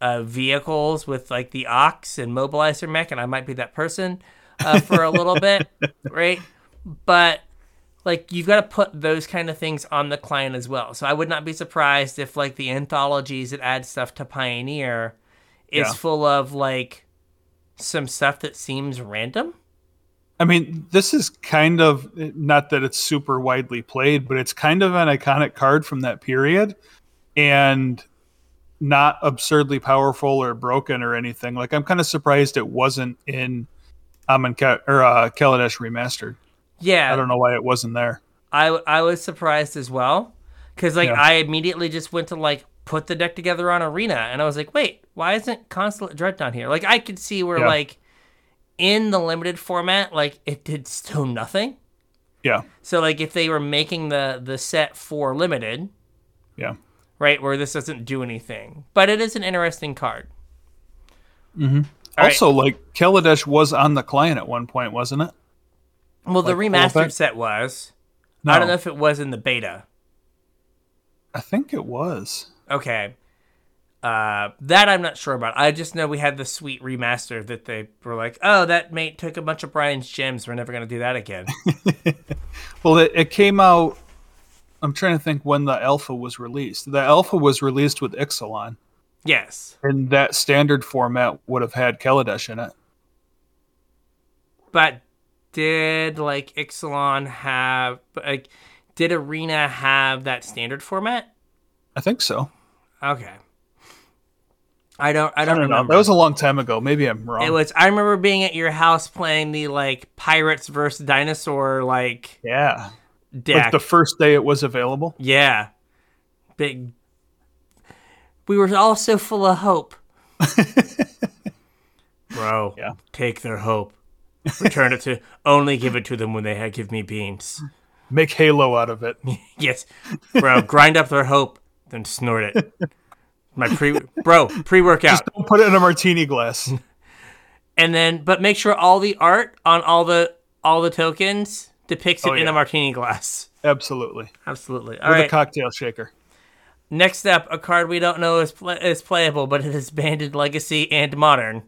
uh, vehicles with like the ox and mobilizer mech, and I might be that person uh, for a little bit, right? But like you've got to put those kind of things on the client as well. So I would not be surprised if like the anthologies that add stuff to Pioneer is
Yeah.
full of like some stuff that seems random.
I mean, this is kind of not that it's super widely played, but it's kind of an iconic card from that period and not absurdly powerful or broken or anything. Like I'm kind of surprised it wasn't in Amonkhet or uh, Kaladesh remastered.
Yeah,
I don't know why it wasn't there.
I I was surprised as well because like
Yeah.
I immediately just went to like put the deck together on Arena and I was like, wait, why isn't Consulate Dreadnought here? Like I could see where
Yeah.
like in the limited format, like it did still nothing.
Yeah.
So like if they were making the the set for limited,
Yeah.
right, where this doesn't do anything, but it is an interesting card. Mm-hmm. All right.
also, like Kaladesh was on the client at one point, wasn't it?
Well, the
like,
remastered set was.
No,
I don't know if it was in the beta.
I think it was.
Okay. Uh, that I'm not sure about. I just know we had the sweet remaster that they were like, oh, that mate took a bunch of Brian's gems. We're never going to do that again.
Well, it, it came out. I'm trying to think when the alpha was released. The alpha was released with Ixalan,
yes.
and that standard format would have had Kaladesh in it.
But did, like, Ixalan have, like, did Arena have that standard format?
I think so.
Okay. I don't, I
I
don't,
don't know.
remember.
That was a long time ago. Maybe I'm wrong.
it was, I remember being at your house playing the, like, Pirates versus Dinosaur, like,
yeah,
deck.
like the first day it was available.
Yeah. Big We were all so full of hope. Bro,
Yeah.
take their hope. Return it to only give it to them when they ha- give me beans.
Make Halo out of it.
Yes, bro, grind up their hope, then snort it. My pre, bro, pre workout,
Don't put it in a martini glass.
and then but make sure all the art on all the all the tokens depicts it
Oh,
in a martini glass.
Absolutely.
Absolutely. All
With
right.
a cocktail shaker.
Next up, a card we don't know is is playable, but it is banned in Legacy and Modern.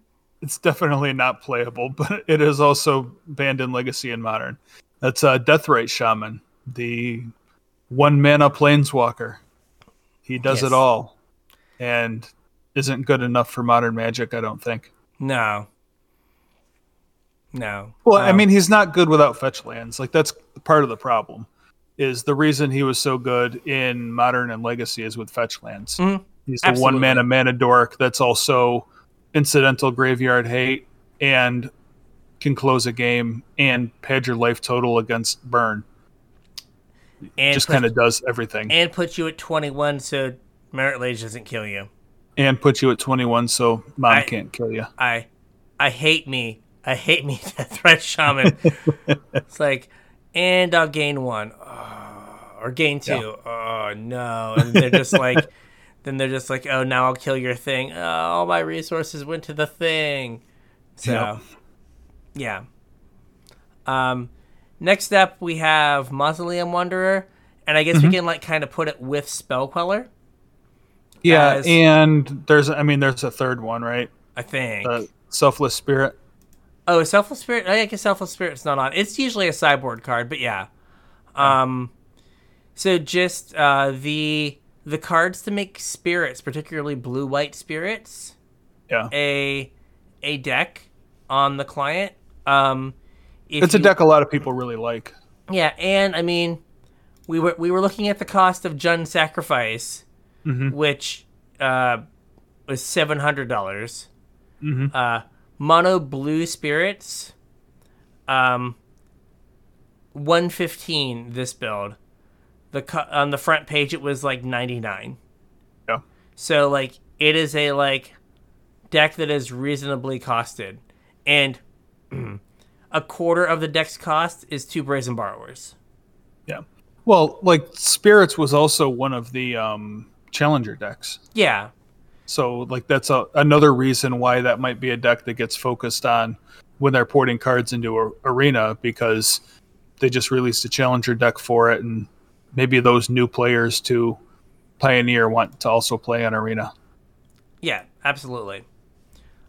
It's definitely not playable, but it is also banned in Legacy and Modern. That's uh, Deathrite Shaman, the one mana planeswalker. He does
Yes.
it all, and isn't good enough for Modern Magic, I don't think.
No. No.
Well, I
Um,
mean, he's not good without fetch lands. Like that's part of the problem. Is the reason he was so good in Modern and Legacy is with fetch lands.
Mhm.
He's the
Absolutely.
one mana mana dork that's also incidental graveyard hate and can close a game and pad your life total against burn.
and
Just kind of does everything
and puts you at 21 so Marit Lage doesn't kill you.
and put you at 21 so mom
I-
can't kill you.
I I hate me. I hate me Deathrite Shaman. it's like and I'll gain one. Oh, or gain two. Oh no. And they're just like then they're just like, oh now I'll kill your thing. Oh, all my resources went to the thing. So
Yep.
yeah. Um next up we have Mausoleum Wanderer. And I guess
Mm-hmm.
we can like kind of put it with Spell Queller,
Yeah,
As-
and there's I mean there's a third one, right?
I think.
Uh, selfless spirit.
Oh, Selfless Spirit. I guess Selfless Spirit's not on. It's usually a sideboard card, but yeah. Um, so just uh, the the cards to make spirits, particularly blue white spirits,
Yeah.
a a deck on the client. Um,
It's a
you-
deck a lot of people really like.
Yeah, and I mean, we were we were looking at the cost of Jund Sacrifice, which uh, was seven hundred dollars. Uh, mono blue spirits, um, one fifteen. This build, the co- on the front page it was like ninety nine.
Yeah.
So like it is a like deck that is reasonably costed, and a quarter of the deck's cost is two brazen borrowers.
Yeah. Well, like spirits was also one of the um challenger decks.
Yeah,
So like that's a, another reason why that might be a deck that gets focused on when they're porting cards into a, arena because they just released a challenger deck for it and maybe those new players to pioneer want to also play on arena.
yeah, absolutely.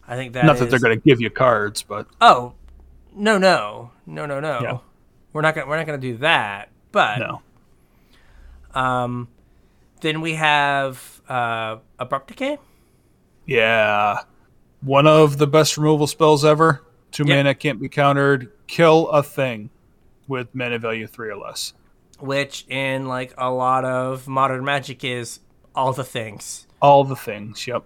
I think that
Not that they're going to give you cards, but
Oh, no, no, no, no, no.
Yeah.
We're not gonna we're not gonna do that. But
no.
um, then we have uh, abrupt decay.
Yeah. One of the best removal spells ever. Two
Yep.
mana can't be countered. Kill a thing with mana value three or less.
Which in like a lot of modern magic is all the things.
All the things. Yep.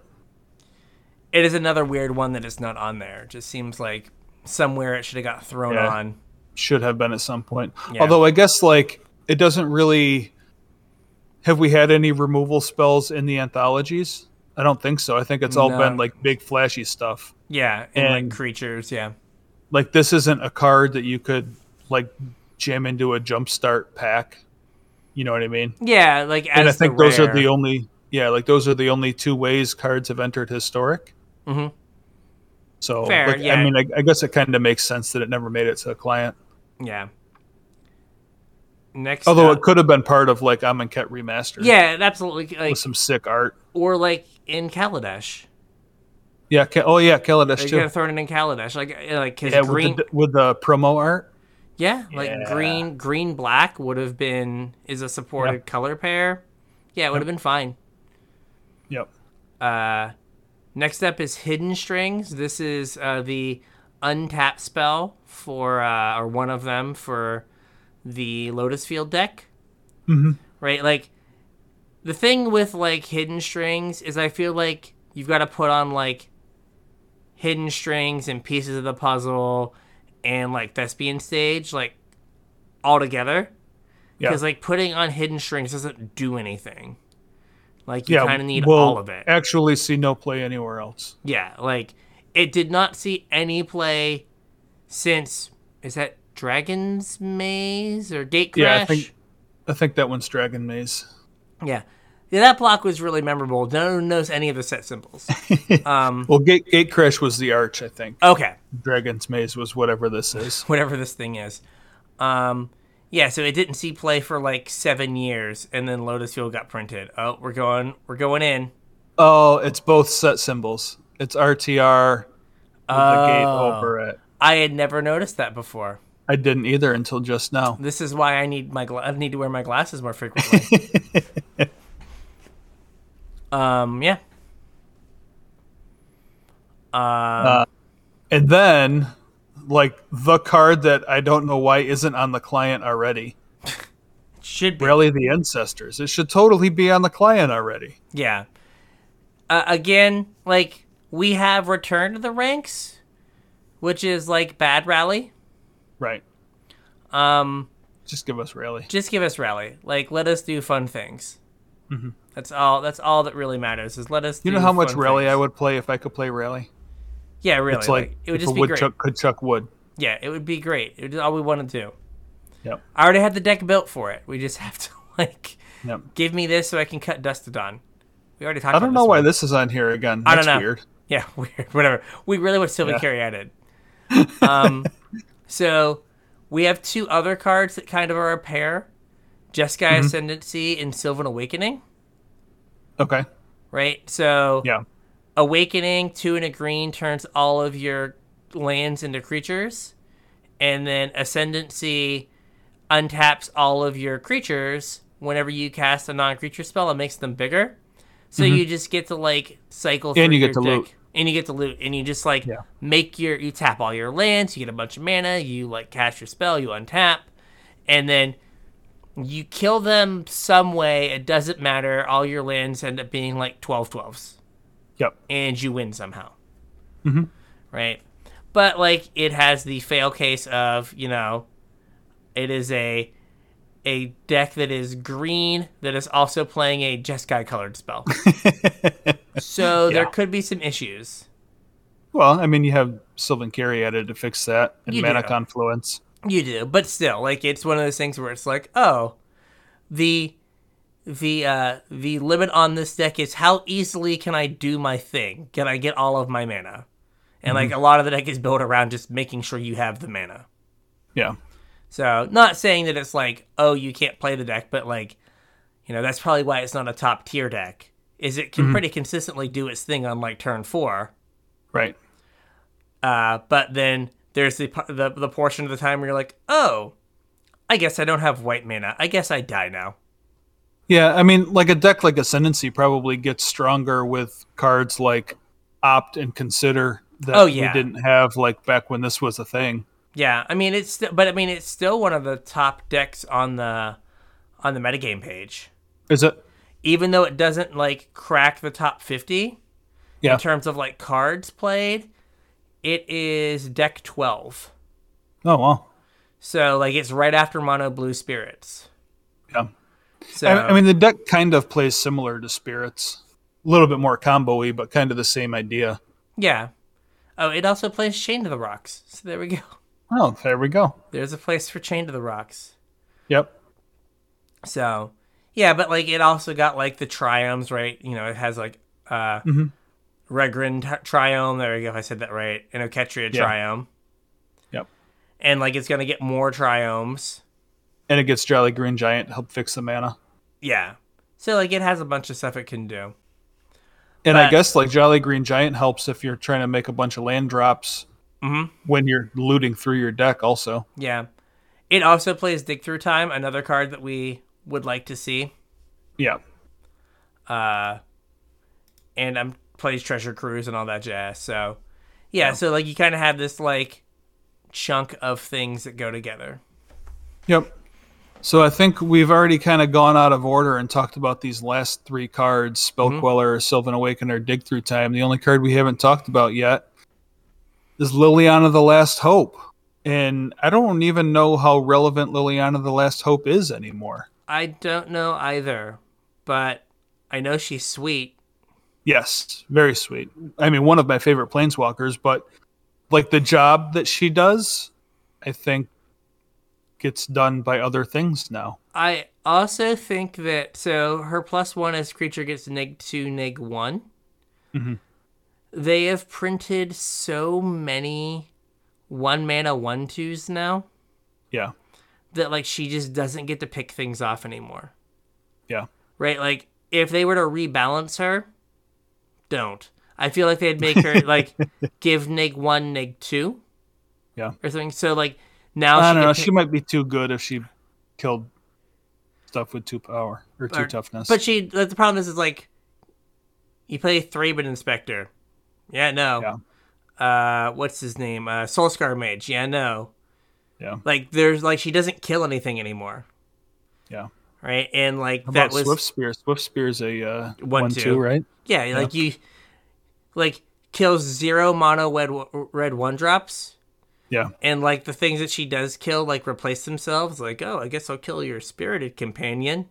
It is another weird one that is not on there. It just seems like somewhere it should have got thrown
Yeah.
on.
Should have been at some point.
Yeah.
Although I guess like it doesn't really. Have we had any removal spells in the anthologies? I don't think so. I think it's all
No.
been like big flashy stuff.
Yeah, and,
And-
like creatures. Yeah,
Like this isn't a card that you could like jam into a jumpstart pack. You know what I mean?
yeah. Like as
and I think those are the only yeah, like those are the only two ways cards have entered historic.
Mhm.
So
Fair,
like,
yeah.
I mean, I, I guess it kind of makes sense that it never made it to a client.
yeah. Next,
Although
up-
it could have been part of like Amonkhet remastered.
yeah, absolutely like
with some sick art.
or like in Kaladesh.
Yeah. Oh yeah, Kaladesh too.
could have thrown it in Kaladesh, like like his
Yeah,
green.
with the, with the promo art.
Yeah, like
Yeah.
green, green, black would have been is a supported
Yep.
color pair. Yeah, it would have been fine.
Yep.
Uh, next up is Hidden Strings. This is uh, the untap spell for, uh, or one of them for the Lotus Field deck.
Mhm.
Right? Like, the thing with, like, Hidden Strings is I feel like you've got to put on, like, Hidden Strings and pieces of the puzzle and, like, Thespian Stage, like, all together.
Yeah.
Because, like, putting on Hidden Strings doesn't do anything. Like you
yeah,
kind of need
we'll
all of it.
Actually, see no play anywhere else.
Yeah, like it did not see any play since is that Dragon's Maze or Gatecrash?
Yeah, I think I think that one's Dragon Maze.
Yeah. Yeah, that block was really memorable. No one knows any of the set symbols. um,
Well, Gate Gatecrash was the arch, I think.
okay,
Dragon's Maze was whatever this is.
whatever this thing is. Um, yeah, so it didn't see play for like seven years, and then Lotus Field got printed. Oh, we're going, we're going in.
Oh, it's both set symbols. It's RTR with the gate
Oh.
over it.
I had never noticed that before.
I didn't either until just now.
This is why I need my gla- I need to wear my glasses more frequently. um, yeah. Um,
And then, like the card that I don't know why isn't on the client already.
should be.
Rally the Ancestors. It should totally be on the client already.
Yeah. Uh, again, like we have returned to the ranks, which is like bad rally.
Right.
Um,
Just give us Rally.
just give us rally. Like let us do fun things. That's all. That's all that really matters. Is let us.
You know how much Rally
things.
I would play if I could play Rally?
Yeah, really.
It's like,
it would just be great.
could chuck wood.
Yeah, it would be great. It would all we want to do.
Yep.
I already had the deck built for it. We just have to like
Yep.
give me this so I can cut Dustodon. We already talked.
I don't know
this
why
one.
this is on here again.
I don't know.
weird.
Yeah, weird. Whatever. We really want Sylvan
Yeah.
Caryatid. Um, so we have two other cards that kind of are a pair: Jeskai
Mm-hmm.
Ascendancy and Sylvan Awakening.
Okay.
Right. So
Yeah.
Awakening, two and a green, turns all of your lands into creatures. And then Ascendancy untaps all of your creatures whenever you cast a non creature spell and makes them bigger. So you just get to like cycle through
Mm-hmm. And you get to
deck.
loot.
And you get to loot. And you just like
Yeah.
make your you tap all your lands, you get a bunch of mana, you like cast your spell, you untap, and then you kill them some way, it doesn't matter. All your lands end up being like 12 12s
Yep.
and you win somehow. Mm-hmm. Right? But like it has the fail case of, you know, it is a a deck that is green that is also playing a Jeskai colored spell. so there could be some issues.
Well, I mean, you have Sylvan Caryatid to fix that and
You
Mana
do.
Confluence.
You do, but still, like it's one of those things where it's like, oh, the the uh the limit on this deck is how easily can I do my thing? Can I get all of my mana? And like a lot of the deck is built around just making sure you have the mana.
Yeah.
So not saying that it's like, oh, you can't play the deck, but like, you know, that's probably why it's not a top tier deck. Is it can pretty consistently do its thing on like turn four.
Right.
Uh, but then there's the, the the portion of the time where you're like, oh, I guess I don't have white mana. I guess I die now.
Yeah, I mean, like a deck like Ascendancy probably gets stronger with cards like Opt and Consider that
Oh, yeah.
we didn't have like back when this was a thing.
Yeah, I mean it's st- but I mean it's still one of the top decks on the on the metagame page.
Is it?
Even though it doesn't like crack the top 50
Yeah.
in terms of like cards played, it is deck 12.
Oh well.
So like it's right after Mono Blue Spirits.
Yeah.
So
I, I mean, the deck kind of plays similar to Spirits, a little bit more combo-y, but kind of the same idea.
yeah. Oh, it also plays Chain to the Rocks. So there we go.
Oh, there we go.
There's a place for Chain to the Rocks.
Yep.
So, yeah, but like it also got like the triomes, right? You know, it has like uh Raugrin triome. There we go. If I said that right. And Oketria
Yeah.
triome.
Yep.
And like it's gonna get more triomes.
And it gets Jolly Green Giant to help fix the mana.
Yeah. So like it has a bunch of stuff it can do.
And I guess like Jolly Green Giant helps if you're trying to make a bunch of land drops
Mhm.
when you're looting through your deck. Also,
Yeah. It also plays Dig Through Time, another card that we would like to see.
yeah,
Uh and um plays Treasure Cruise and all that jazz. So yeah, so like you kind of have this like chunk of things that go together.
yep. So I think we've already kind of gone out of order and talked about these last three cards: Spell Queller, mm-hmm. Sylvan Awakener, Dig Through Time. The only card we haven't talked about yet is Liliana the Last Hope, and I don't even know how relevant Liliana the Last Hope is anymore.
I don't know either, but I know she's sweet.
Yes, very sweet. I mean, one of my favorite planeswalkers, but like the job that she does, I think gets done by other things now.
I also think that so her plus one as creature gets neg two, neg one.
Mhm.
They have printed so many one mana one twos now
Yeah.
that like she just doesn't get to pick things off anymore.
Yeah.
Right? Like if they were to rebalance her, don't. I feel like they'd make her like give neg one, neg two.
Yeah.
Or something. So like now
I
she
don't know.
pick-
She might be too good if she killed stuff with two power or two
Or-
toughness.
But she, the the problem is, is like, you play Thraben Inspector. Yeah, no. Uh, what's his name? Uh, Soulscar Mage. Yeah, no.
yeah,
Like, there's like she doesn't kill anything anymore,
yeah.
Right? And like
How
that was
Swift Spear? Swiftspear's a uh,
One,
one,
two.
two, right?
yeah, like you, like kills zero mono red red one drops.
Yeah,
And like the things that she does kill, like replace themselves. Like, oh, I guess I'll kill your spirited companion.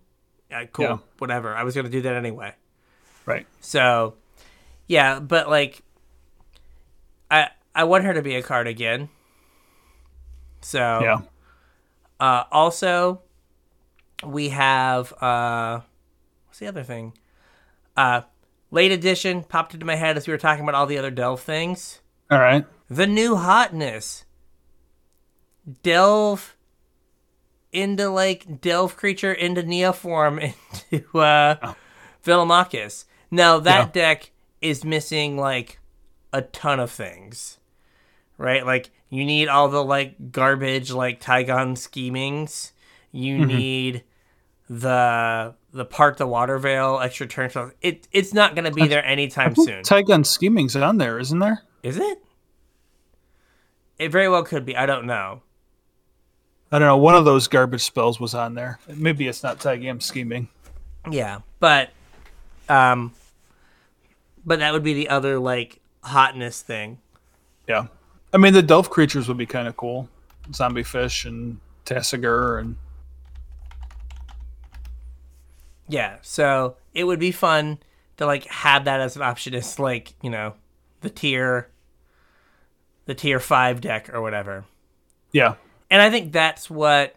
Uh, cool,
Yeah.
whatever. I was gonna do that anyway.
right.
So, yeah, but like, I I want her to be a card again. So
Yeah,
Uh, also, we have uh, what's the other thing? Uh, late edition popped into my head as we were talking about all the other delve things.
all right.
The new hotness. Delve into like delve creature into neoform into uh Villamachus. Now that deck is missing like a ton of things. Right? Like you need all the like garbage like Taigam's Schemings. You need the the Part the Waterveil extra turn spells. It it's not gonna be there anytime soon.
Taigam's Scheming's on there, isn't there?
Is it? It very well could be. I don't know.
I don't know. One of those garbage spells was on there. Maybe it's not Taigam's Scheming.
Yeah, but um but that would be the other like hotness thing.
Yeah. I mean, the delve creatures would be kind of cool. Zombie fish and Tasigur and
Yeah, so it would be fun to like have that as an option as like, you know, the tier the tier 5 deck or whatever.
yeah,
And I think that's what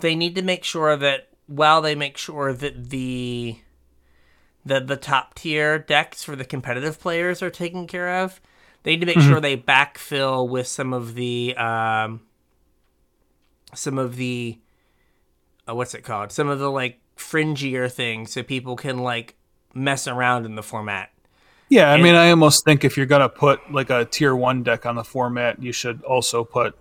they need to make sure that while they make sure that the the the top tier decks for the competitive players are taken care of, they need to make sure they backfill with some of the um some of the uh, what's it called? Some of the like fringier thing so people can like mess around in the format.
yeah. I
And-
mean, I almost think if you're gonna put like a tier one deck on the format, you should also put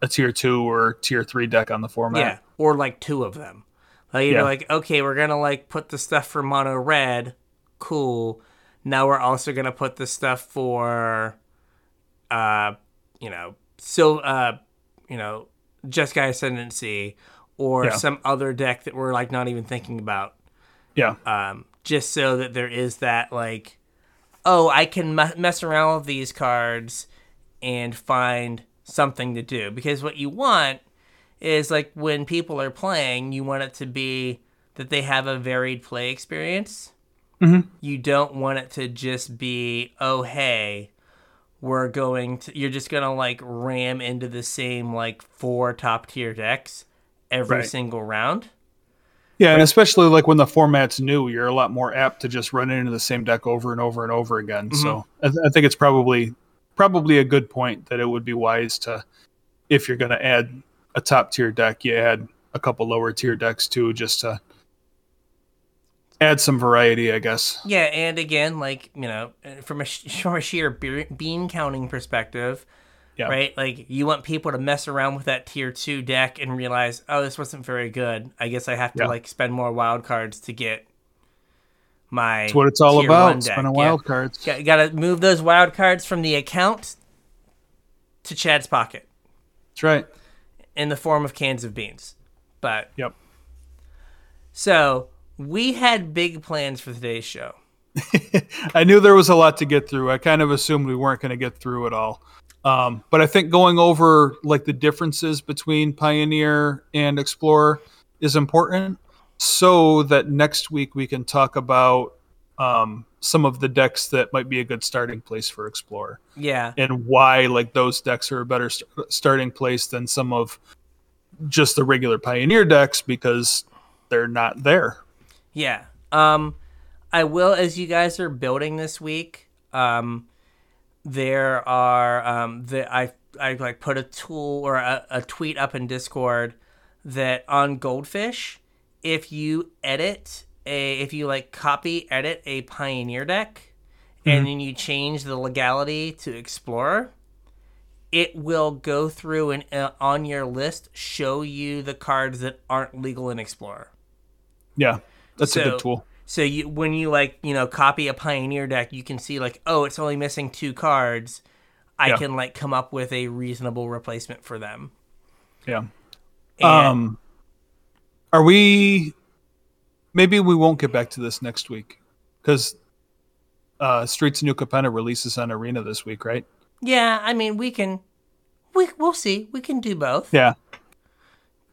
a tier two or tier three deck on the format.
Yeah, or like two of them. Like you're
Yeah.
like, okay, we're gonna like put the stuff for mono red, cool. Now we're also gonna put the stuff for, uh, you know, so uh, you know, Jeskai Ascendancy, or
Yeah.
some other deck that we're like not even thinking about.
yeah,
Um, just so that there is that like, oh, I can m- mess around with these cards and find something to do because what you want is like when people are playing, you want it to be that they have a varied play experience.
Mhm.
You don't want it to just be, oh, hey, we're going to, you're just going to like ram into the same like four top tier decks every
Right.
single round.
yeah. And especially like when the format's new, you're a lot more apt to just run into the same deck over and over and over again. So I, th- I think it's probably probably a good point that it would be wise to, if you're gonna add a top tier deck, you add a couple lower tier decks too, just to add some variety, I guess.
Yeah, and again, like you know, uh, from a sh- from a sheer be- bean counting perspective,
Yeah.
right? Like you want people to mess around with that tier two deck and realize, oh, this wasn't very good. I guess I have to
Yeah.
like spend more wild cards to get my.
That's what it's all about. Spending
Yeah.
wild cards.
Got, got to move those wild cards from the account to Chad's pocket
That's right.
in the form of cans of beans. But
Yep.
so we had big plans for today's show.
I knew there was a lot to get through. I kind of assumed we weren't going to get through it all. Um, but I think going over like the differences between Pioneer and Explorer is important. so that next week we can talk about um, some of the decks that might be a good starting place for Explorer
Yeah.
and why like those decks are a better st- starting place than some of just the regular Pioneer decks because they're not there.
Yeah. Um, I will as you guys are building this week. Um, there are um the I I like put a tool or a, a tweet up in Discord that on Goldfish, if you edit a if you like copy edit a Pioneer deck, and then you change the legality to Explorer. It will go through and uh, on your list show you the cards that aren't legal in Explorer.
Yeah, that's a good tool.
So you when you like you know copy a Pioneer deck, you can see like oh it's only missing two cards. I
Yeah.
can like come up with a reasonable replacement for them.
Yeah.
And,
Um, are we? Maybe we won't get back to this next week because uh, Streets of New Capenna releases on Arena this week, right?
yeah, I mean we can we we'll see. We can do both.
Yeah.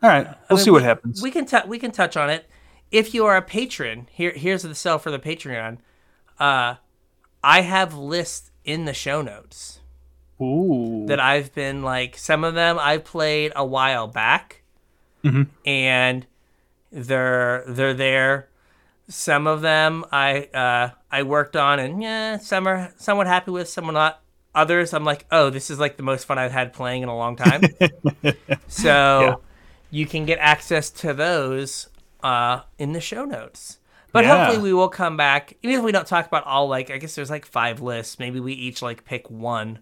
All right, we'll
mean,
see what
we-
happens.
We can t- we can touch on it. If you are a patron, here here's the sell for the Patreon. Uh, I have lists in the show notes
Ooh.
that I've been like some of them I played a while back,
Mhm.
and they're they're there. Some of them I uh, I worked on, and yeah, some are somewhat happy with, some are not. Others I'm like, oh, this is like the most fun I've had playing in a long time. so
Yeah.
you can get access to those uh, in the show notes. But
Yeah.
hopefully we will come back. Even if we don't talk about all like I guess there's like five lists. Maybe we each like pick one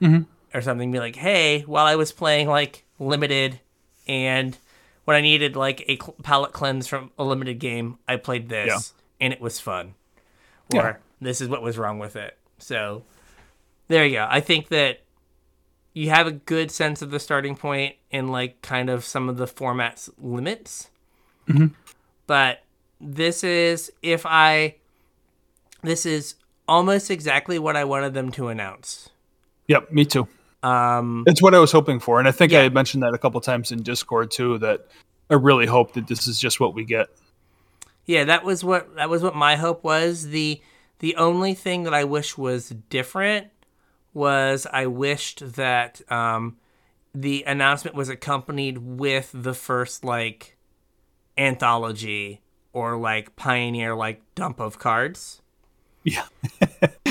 or something. Be like, hey, while I was playing like limited, and when I needed like a cl- palette cleanse from a limited game, I played this
Yeah.
and it was fun. Or
Yeah.
this is what was wrong with it. So there you go. I think that you have a good sense of the starting point and like kind of some of the formats limits. But this is if I this is almost exactly what I wanted them to announce.
Yep, me too.
Um
It's what I was hoping for, and I think
Yeah.
I had mentioned that a couple times in Discord too. That I really hope that this is just what we get.
yeah, that was what that was what my hope was. The the only thing that I wish was different was I wished that um the announcement was accompanied with the first like anthology or like pioneer like dump of cards.
Yeah,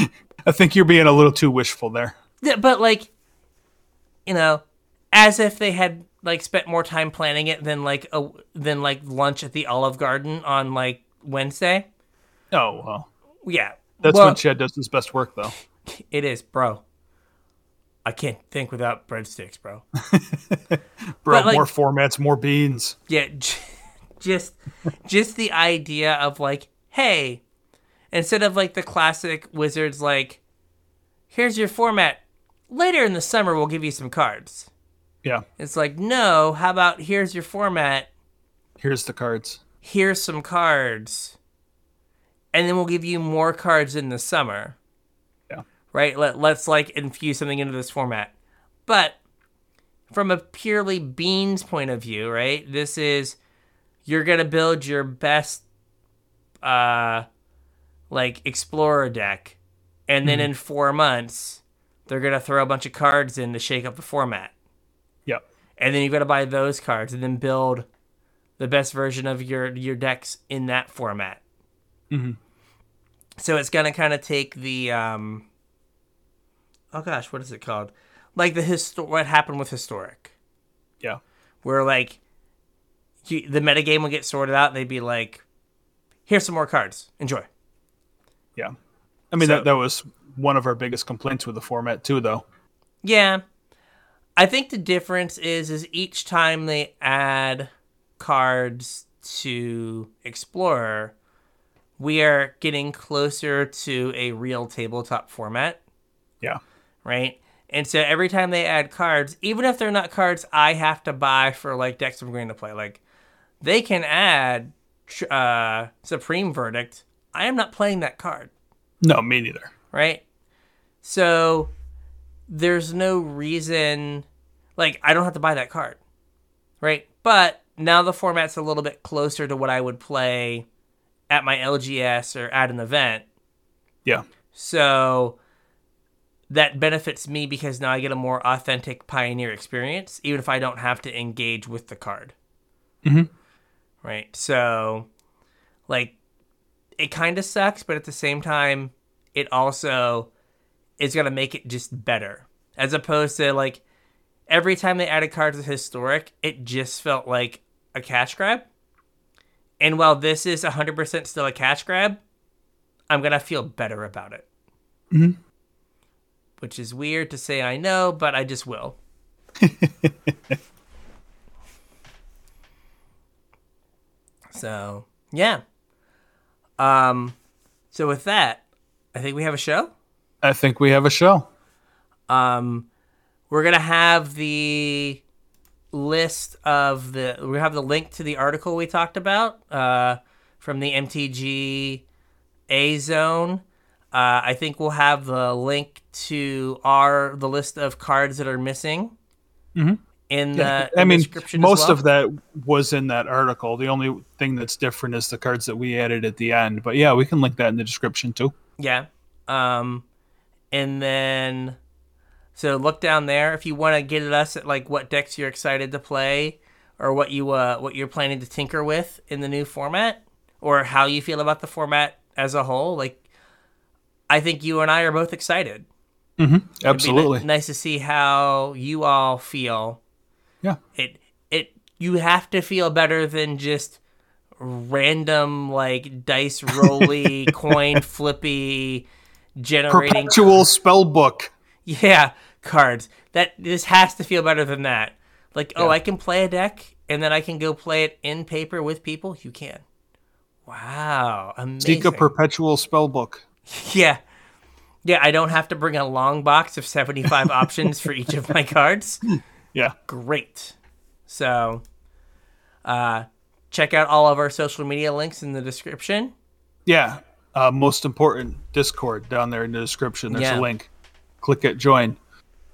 I think you're being a little too wishful there.
Yeah, but like, you know, as if they had like spent more time planning it than like a than like lunch at the Olive Garden on like Wednesday.
Oh well,
Yeah,
that's
well,
when Chad does his best work, though.
it is, bro. I can't think without breadsticks, bro.
Bro,
like-
more formats, more beans.
Yeah, just just the idea of like, hey, instead of like the classic wizards, like, here's your format. Later in the summer, we'll give you some cards.
Yeah,
It's like, no, how about here's your format.
here's the cards.
here's some cards and then we'll give you more cards in the summer
Yeah.
right Let, let's like infuse something into this format but from a purely beans point of view right this is you're gonna build your best uh like explorer deck and then in four months they're gonna throw a bunch of cards in to shake up the format
Yep.
and then you've got to buy those cards and then build the best version of your your decks in that format.
Mhm.
So it's gonna kind of take the um. Oh gosh, what is it called? Like the histo- what happened with historic,
Yeah.
where like you, the metagame would get sorted out. And they'd be like, "Here's some more cards. Enjoy."
Yeah. I mean,
So-
that, that was one of our biggest complaints with the format, too, though.
Yeah. I think the difference is is each time they add cards to Explorer, we are getting closer to a real tabletop format,
Yeah.
right? And so every time they add cards, even if they're not cards I have to buy for like decks I'm going to play, like they can add uh, Supreme Verdict. I am not playing that card
No, me neither.
right? So there's no reason like I don't have to buy that card. Right? But now the format's a little bit closer to what I would play at my LGS or at an event.
Yeah.
So that benefits me because now I get a more authentic Pioneer experience, even if I don't have to engage with the card.
Mhm.
Right. So, like, it kind of sucks, but at the same time, it also is going to make it just better. As opposed to, like, every time they added cards to Historic, it just felt like a cash grab. And while this is 100% still a cash grab, I'm going to feel better about it.
Mhm.
Which is weird to say, I know, but I just will. so, yeah. Um, so with that, I think we have a show.
I think we have a show.
Um, we're gonna have the list of the we have the link to the article we talked about uh, from the MTG A zone. Uh, I think we'll have the link to our the list of cards that are missing
Mhm.
In
Yeah,
the
I
in
mean,
description.
most
well.
of that was in that article. The only thing that's different is the cards that we added at the end. But yeah, we can link that in the description too.
Yeah. Um, and then, so look down there if you want to get at us at like what decks you're excited to play, or what you uh what you're planning to tinker with in the new format, or how you feel about the format as a whole. Like, I think you and I are both excited.
Mm-hmm.
It'd be ni-
Absolutely.
nice to see how you all feel.
Yeah.
It it you have to feel better than just random like dice rolly coin flippy generating
Perpetual spell book.
yeah cards that this has to feel better than that like oh
Yeah.
i can play a deck and then i can go play it in paper with people you can wow amazing
Seek a perpetual spell book.
yeah yeah i don't have to bring a long box of 75 options for each of my cards
Yeah.
great so uh check out all of our social media links in the description
Yeah. Uh, most important, Discord down there in the description. There's
Yeah.
a link. Click it, join.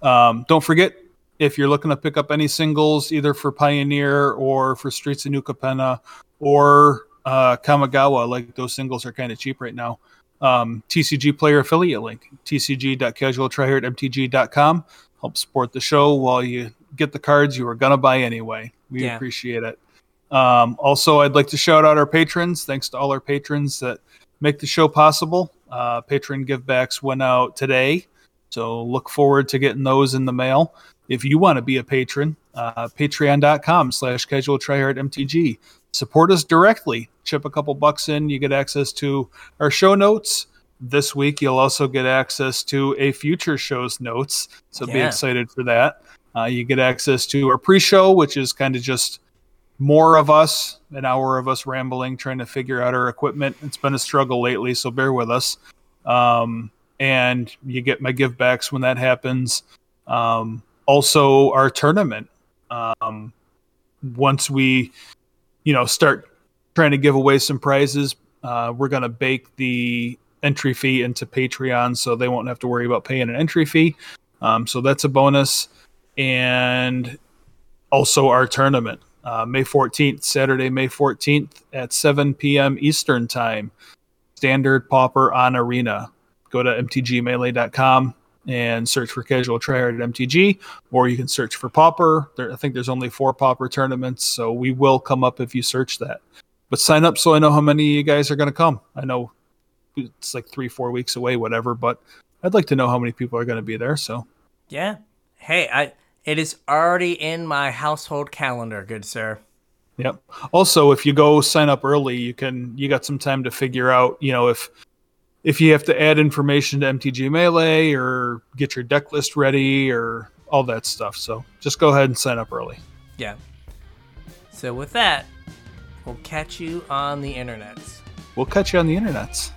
Um, don't forget, if you're looking to pick up any singles, either for Pioneer or for Streets of New Capenna or uh, Kamigawa, like those singles are kind of cheap right now. Um, TCGplayer affiliate link, tcg.casualtryhardmtg.com. Help support the show while you get the cards you were going to buy anyway. We
Yeah.
appreciate it. Um, also, I'd like to shout out our patrons. Thanks to all our patrons that make the show possible. Uh, patron givebacks went out today, so look forward to getting those in the mail. If you want to be a patron, uh, patreon.com slash casual tryhard MTG. Support us directly. Chip a couple bucks in, you get access to our show notes. This week, you'll also get access to a future show's notes, so be excited for that. Uh, you get access to our pre-show, which is kind of just more of us, an hour of us rambling, trying to figure out our equipment. It's been a struggle lately, so bear with us. Um, and you get my give backs when that happens. Um, also, our tournament. Um, once we, you know, start trying to give away some prizes, uh, we're going to bake the entry fee into Patreon, so they won't have to worry about paying an entry fee. Um, so that's a bonus. And also our tournament. Uh, May 14th, Saturday, May 14th at 7 p.m. Eastern Time. Standard Pauper on Arena. Go to mtgmelee.com and search for Casual Tryhard at MTG, or you can search for Pauper. There, I think there's only four Pauper tournaments, so we will come up if you search that. But sign up so I know how many of you guys are going to come. I know it's like three, four weeks away, whatever, but I'd like to know how many people are going to be there. So
Yeah. Hey, I it is already in my household calendar, good sir.
Yep. Also, if you go sign up early, you can you got some time to figure out, you know, if if you have to add information to MTG Melee or get your deck list ready or all that stuff. So just go ahead and sign up early.
Yeah. So with that, we'll catch you on the internets.
We'll catch you on the internets.